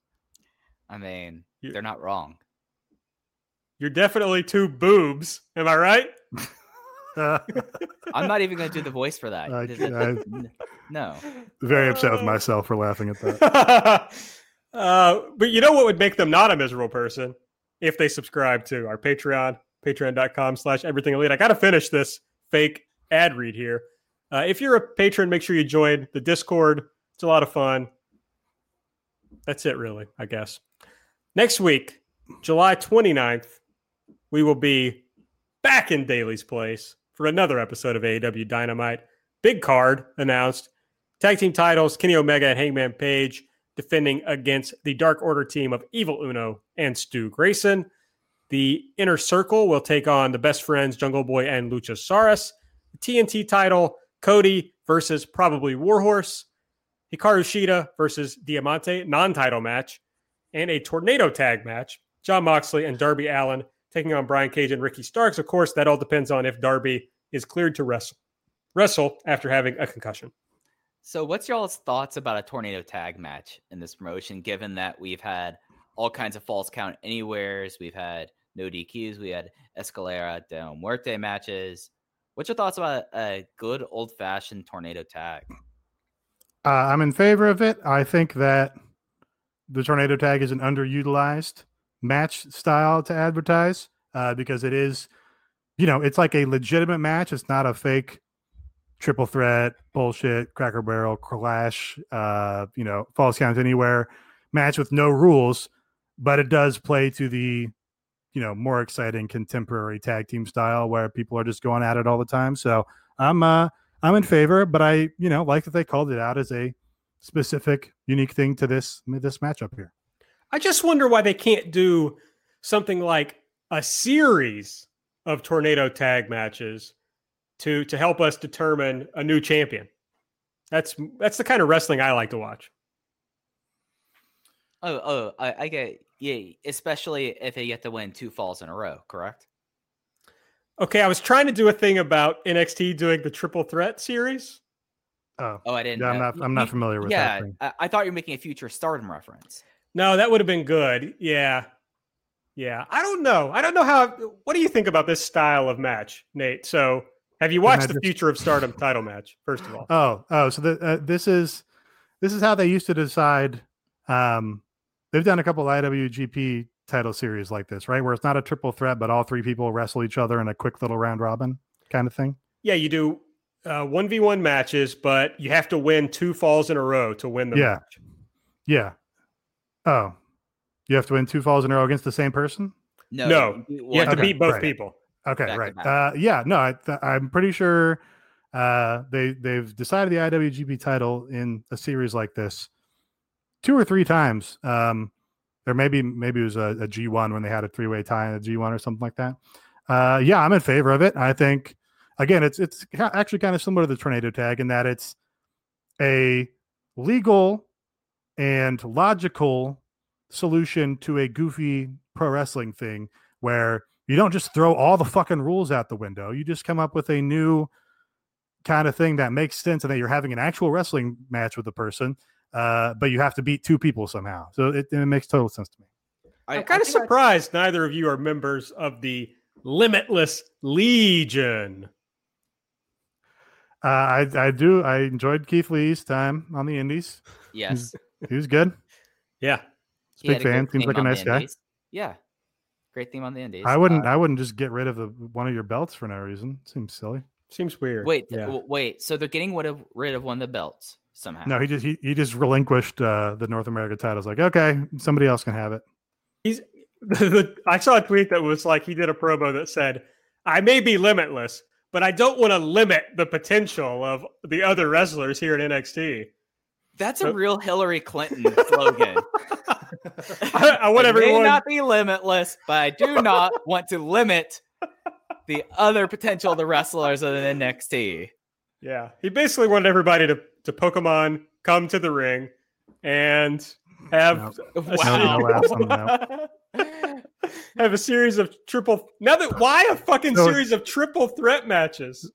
I mean, they're not wrong. You're definitely two boobs. Am I right? [LAUGHS] [LAUGHS] I'm not even going to do the voice for that. I, I, [LAUGHS] no. Very upset with myself for laughing at that. uh, but you know what would make them not a miserable person? If they subscribe to our Patreon, patreon.com slash everything elite. I got to finish this fake ad read here. Uh, if you're a patron, make sure you join the Discord. It's a lot of fun. That's it, really, I guess. Next week, July 29th, we will be back in Daily's place for another episode of AEW Dynamite. Big card announced. Tag team titles Kenny Omega and Hangman Page defending against the Dark Order team of Evil Uno and Stu Grayson. The Inner Circle will take on the best friends Jungle Boy and Luchasaurus. The TNT title Cody versus probably Warhorse. Hikaru Shida versus Diamante non title match. And a tornado tag match. Jon Moxley and Darby Allin taking on Brian Cage and Ricky Starks. Of course, that all depends on if Darby is cleared to wrestle wrestle after having a concussion. So, what's y'all's thoughts about a tornado tag match in this promotion? Given that we've had all kinds of false count anywheres, we've had no DQs, we had Escalera de Muerte matches. What's your thoughts about a good old fashioned tornado tag? Uh, I'm in favor of it. I think that the tornado tag is an underutilized match style to advertise uh, because it is, you know, it's like a legitimate match. It's not a fake triple threat bullshit, Cracker Barrel clash, uh, you know, false count anywhere match with no rules, but it does play to the you know more exciting contemporary tag team style where people are just going at it all the time. So I'm uh I'm in favor, but I you know like that they called it out as a specific unique thing to this this matchup here. I just wonder why they can't do something like a series of tornado tag matches to to help us determine a new champion. That's that's the kind of wrestling I like to watch. Oh, oh, I, I get yeah, especially if they get to win two falls in a row, correct? Okay, I was trying to do a thing about NXT doing the triple threat series. Oh, Oh, I didn't. yeah, I'm not I'm not You- familiar with Yeah, that thing. I, I thought you were making a future Stardom reference. No, that would have been good. Yeah. Yeah. I don't know. I don't know how what do you think about this style of match, Nate? So, have you watched the matches- Future of Stardom title match first of all? Oh, oh, so the, uh, this is this is how they used to decide. Um, they've done a couple IWGP title series like this, right? Where it's not a triple threat, but all three people wrestle each other in a quick little round robin kind of thing. Yeah, you do uh, 1v1 matches, but you have to win two falls in a row to win the Yeah. match. Yeah. Oh, you have to win two falls in a row against the same person. No, No, you You have to Okay, beat both right. people. Okay, Back right. Uh, yeah, no, I, th- I'm pretty sure uh, they they've decided the IWGP title in a series like this two or three times. Um, or maybe maybe it was a, a G1 when they had a three way tie in a G1 or something like that. Uh, yeah, I'm in favor of it. I think again, it's it's actually kind of similar to the tornado tag in that it's a legal and logical solution to a goofy pro wrestling thing where you don't just throw all the fucking rules out the window. You just come up with a new kind of thing that makes sense and that you're having an actual wrestling match with the person, uh, but you have to beat two people somehow. So it, it makes total sense to me. I, I'm kind of think I- surprised neither of you are members of the Limitless Legion. Uh, I I do I enjoyed Keith Lee's time on the Indies. Yes, He was good. Yeah. he Big fan. Seems like a nice guy. Yeah, great theme on the Indies. I wouldn't Uh, I wouldn't just get rid of the one of your belts for no reason. Seems silly. Seems weird. wait, Yeah. w- wait. So they're getting rid of rid of one of the belts somehow. No, he just he, he just relinquished uh, the North America titles. Like, okay, somebody else can have it. He's [LAUGHS] the, I saw a tweet that was like he did a promo that said, "I may be limitless, but I don't want to limit the potential of the other wrestlers here in NXT. That's a real Hillary Clinton slogan. [LAUGHS] I, I want I everyone. may not be limitless, but I do [LAUGHS] not want to limit the other potential of the wrestlers of the NXT. Yeah, he basically wanted everybody to to Pokemon come to the ring and have No. a Wow. no laughs on the have a series of triple. Now that why a fucking So- series of triple threat matches?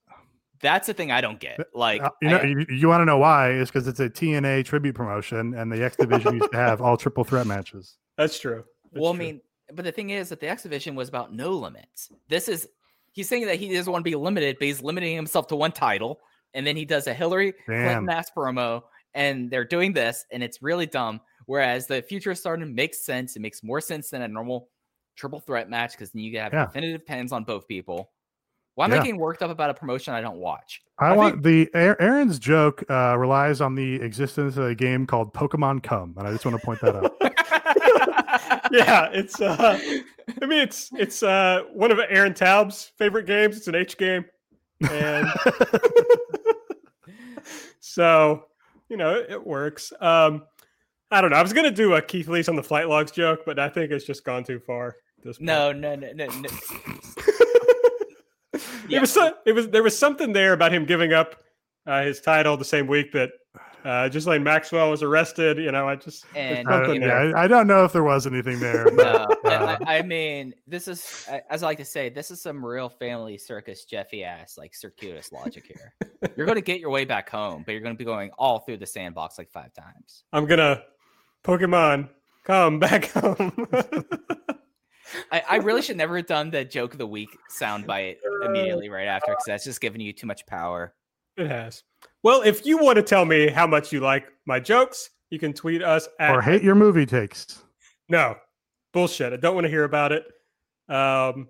That's the thing I don't get. Like, Uh, you know, I- you, you want to know why? Is because it's a TNA tribute promotion, and the X Division used to have all triple threat matches. That's true. That's well, I mean, but the thing is that the X Division was about no limits. This is he's saying that he doesn't want to be limited, but he's limiting himself to one title, and then he does a Hillary Clinton Damn. ass promo, and they're doing this, and it's really dumb. Whereas the future of Stardom makes sense. It makes more sense than a normal triple threat match because then you have Yeah. definitive pins on both people. Why am I getting worked up about a promotion I don't watch? I, I want the Aaron's joke uh, relies on the existence of a game called Pokemon Come, and I just want to point that out. [LAUGHS] yeah, it's. uh I mean, it's it's uh one of Aaron Taub's favorite games. It's an H game, and [LAUGHS] [LAUGHS] so you know it, it works. Um, I don't know. I was gonna do a Keith Lee's on the flight logs joke, but I think it's just gone too far. at this point. no, no, no, no, no. [LAUGHS] it was so, it was there was something there about him giving up uh, his title the same week that uh, Ghislaine Maxwell was arrested. You know, I just And- I, something yeah, there. I, I don't know if there was anything there. No, But, I, uh, I I mean, this is as I like to say, this is some real family circus Jeffy ass like circuitous logic here. You're going to get your way back home, but you're going to be going all through the sandbox like five times. I'm gonna Pokemon come back home. [LAUGHS] I, I really should never have done the joke of the week soundbite immediately right after because that's just giving you too much power. it has. Well, if you want to tell me how much you like my jokes, you can tweet us at or hate your movie takes. no bullshit. I don't want to hear about it. Um,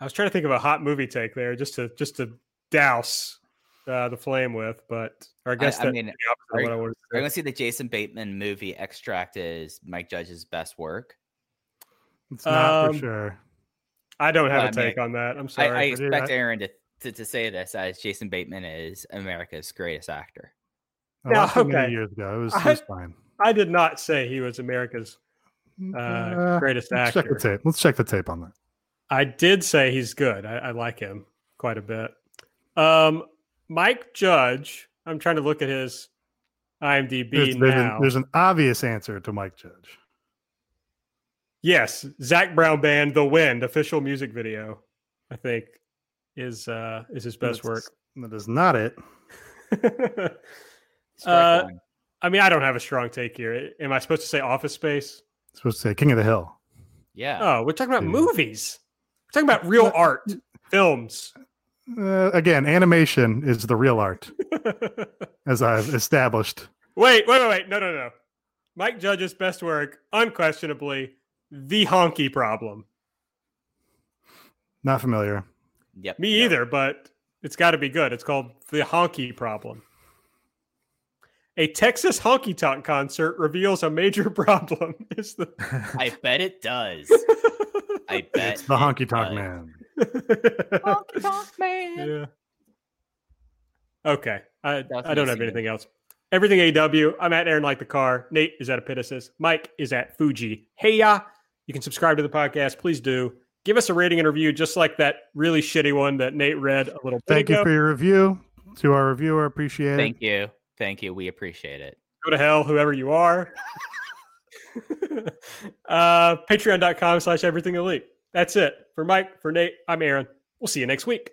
I was trying to think of a hot movie take there, just to just to douse uh, the flame with, but or I guess I that mean, the are what I you- wanted Are to you gonna see the Jason Bateman movie Extract is Mike Judge's best work? It's not Um, for sure. I don't have I a mean, take on that. I'm sorry. I but it- expect I- Aaron to, to to say this as Jason Bateman is America's greatest actor. I No, watched it many okay. years ago. It was, it I- was fine. I did not say he was America's uh, Uh, greatest let's check the tape. Let's check the tape on that. I did say he's good. I, I like him quite a bit. Um, Mike Judge. I'm trying to look at his IMDb There's, there's, now. an, there's an obvious answer to Mike Judge. yes, Zac Brown Band, "The Wind" official music video. I think is uh is his best work. That's- not it. [LAUGHS] Uh. I mean, I don't have a strong take here. Am I supposed to say Office Space? It's supposed to say King of the Hill. Yeah. Oh, we're talking about Yeah. movies. We're talking about real art, films. Uh, again, animation is the real art, [LAUGHS] as I've established. wait, wait, wait, wait. No, no, no. Mike Judge's best work, unquestionably, The Honky Problem. Not familiar. Yep. Me yep. either, but it's got to be good. It's called The Honky Problem. A Texas honky tonk concert reveals a major [LAUGHS] problem. Is the I bet it does. [LAUGHS] I bet It's the it honky tonk man. [LAUGHS] Honky tonk man. yeah. Okay. I, That's I don't have missing. anything else. Everything AEW. I'm at Aaron Like the Car. Nate is at Epitasis. Mike is at Fuji. Hey, ya. You can subscribe to the podcast. Please do. Give us a rating and review, just like that really shitty one that Nate read a little bit Thank you for your review. To our reviewer, appreciate Thank it. Thank you. Thank you. We appreciate it. Go to hell, whoever you are. [LAUGHS] [LAUGHS] uh, Patreon.com slash everything elite. That's it. For Mike, for Nate, I'm Aaron. We'll see you next week.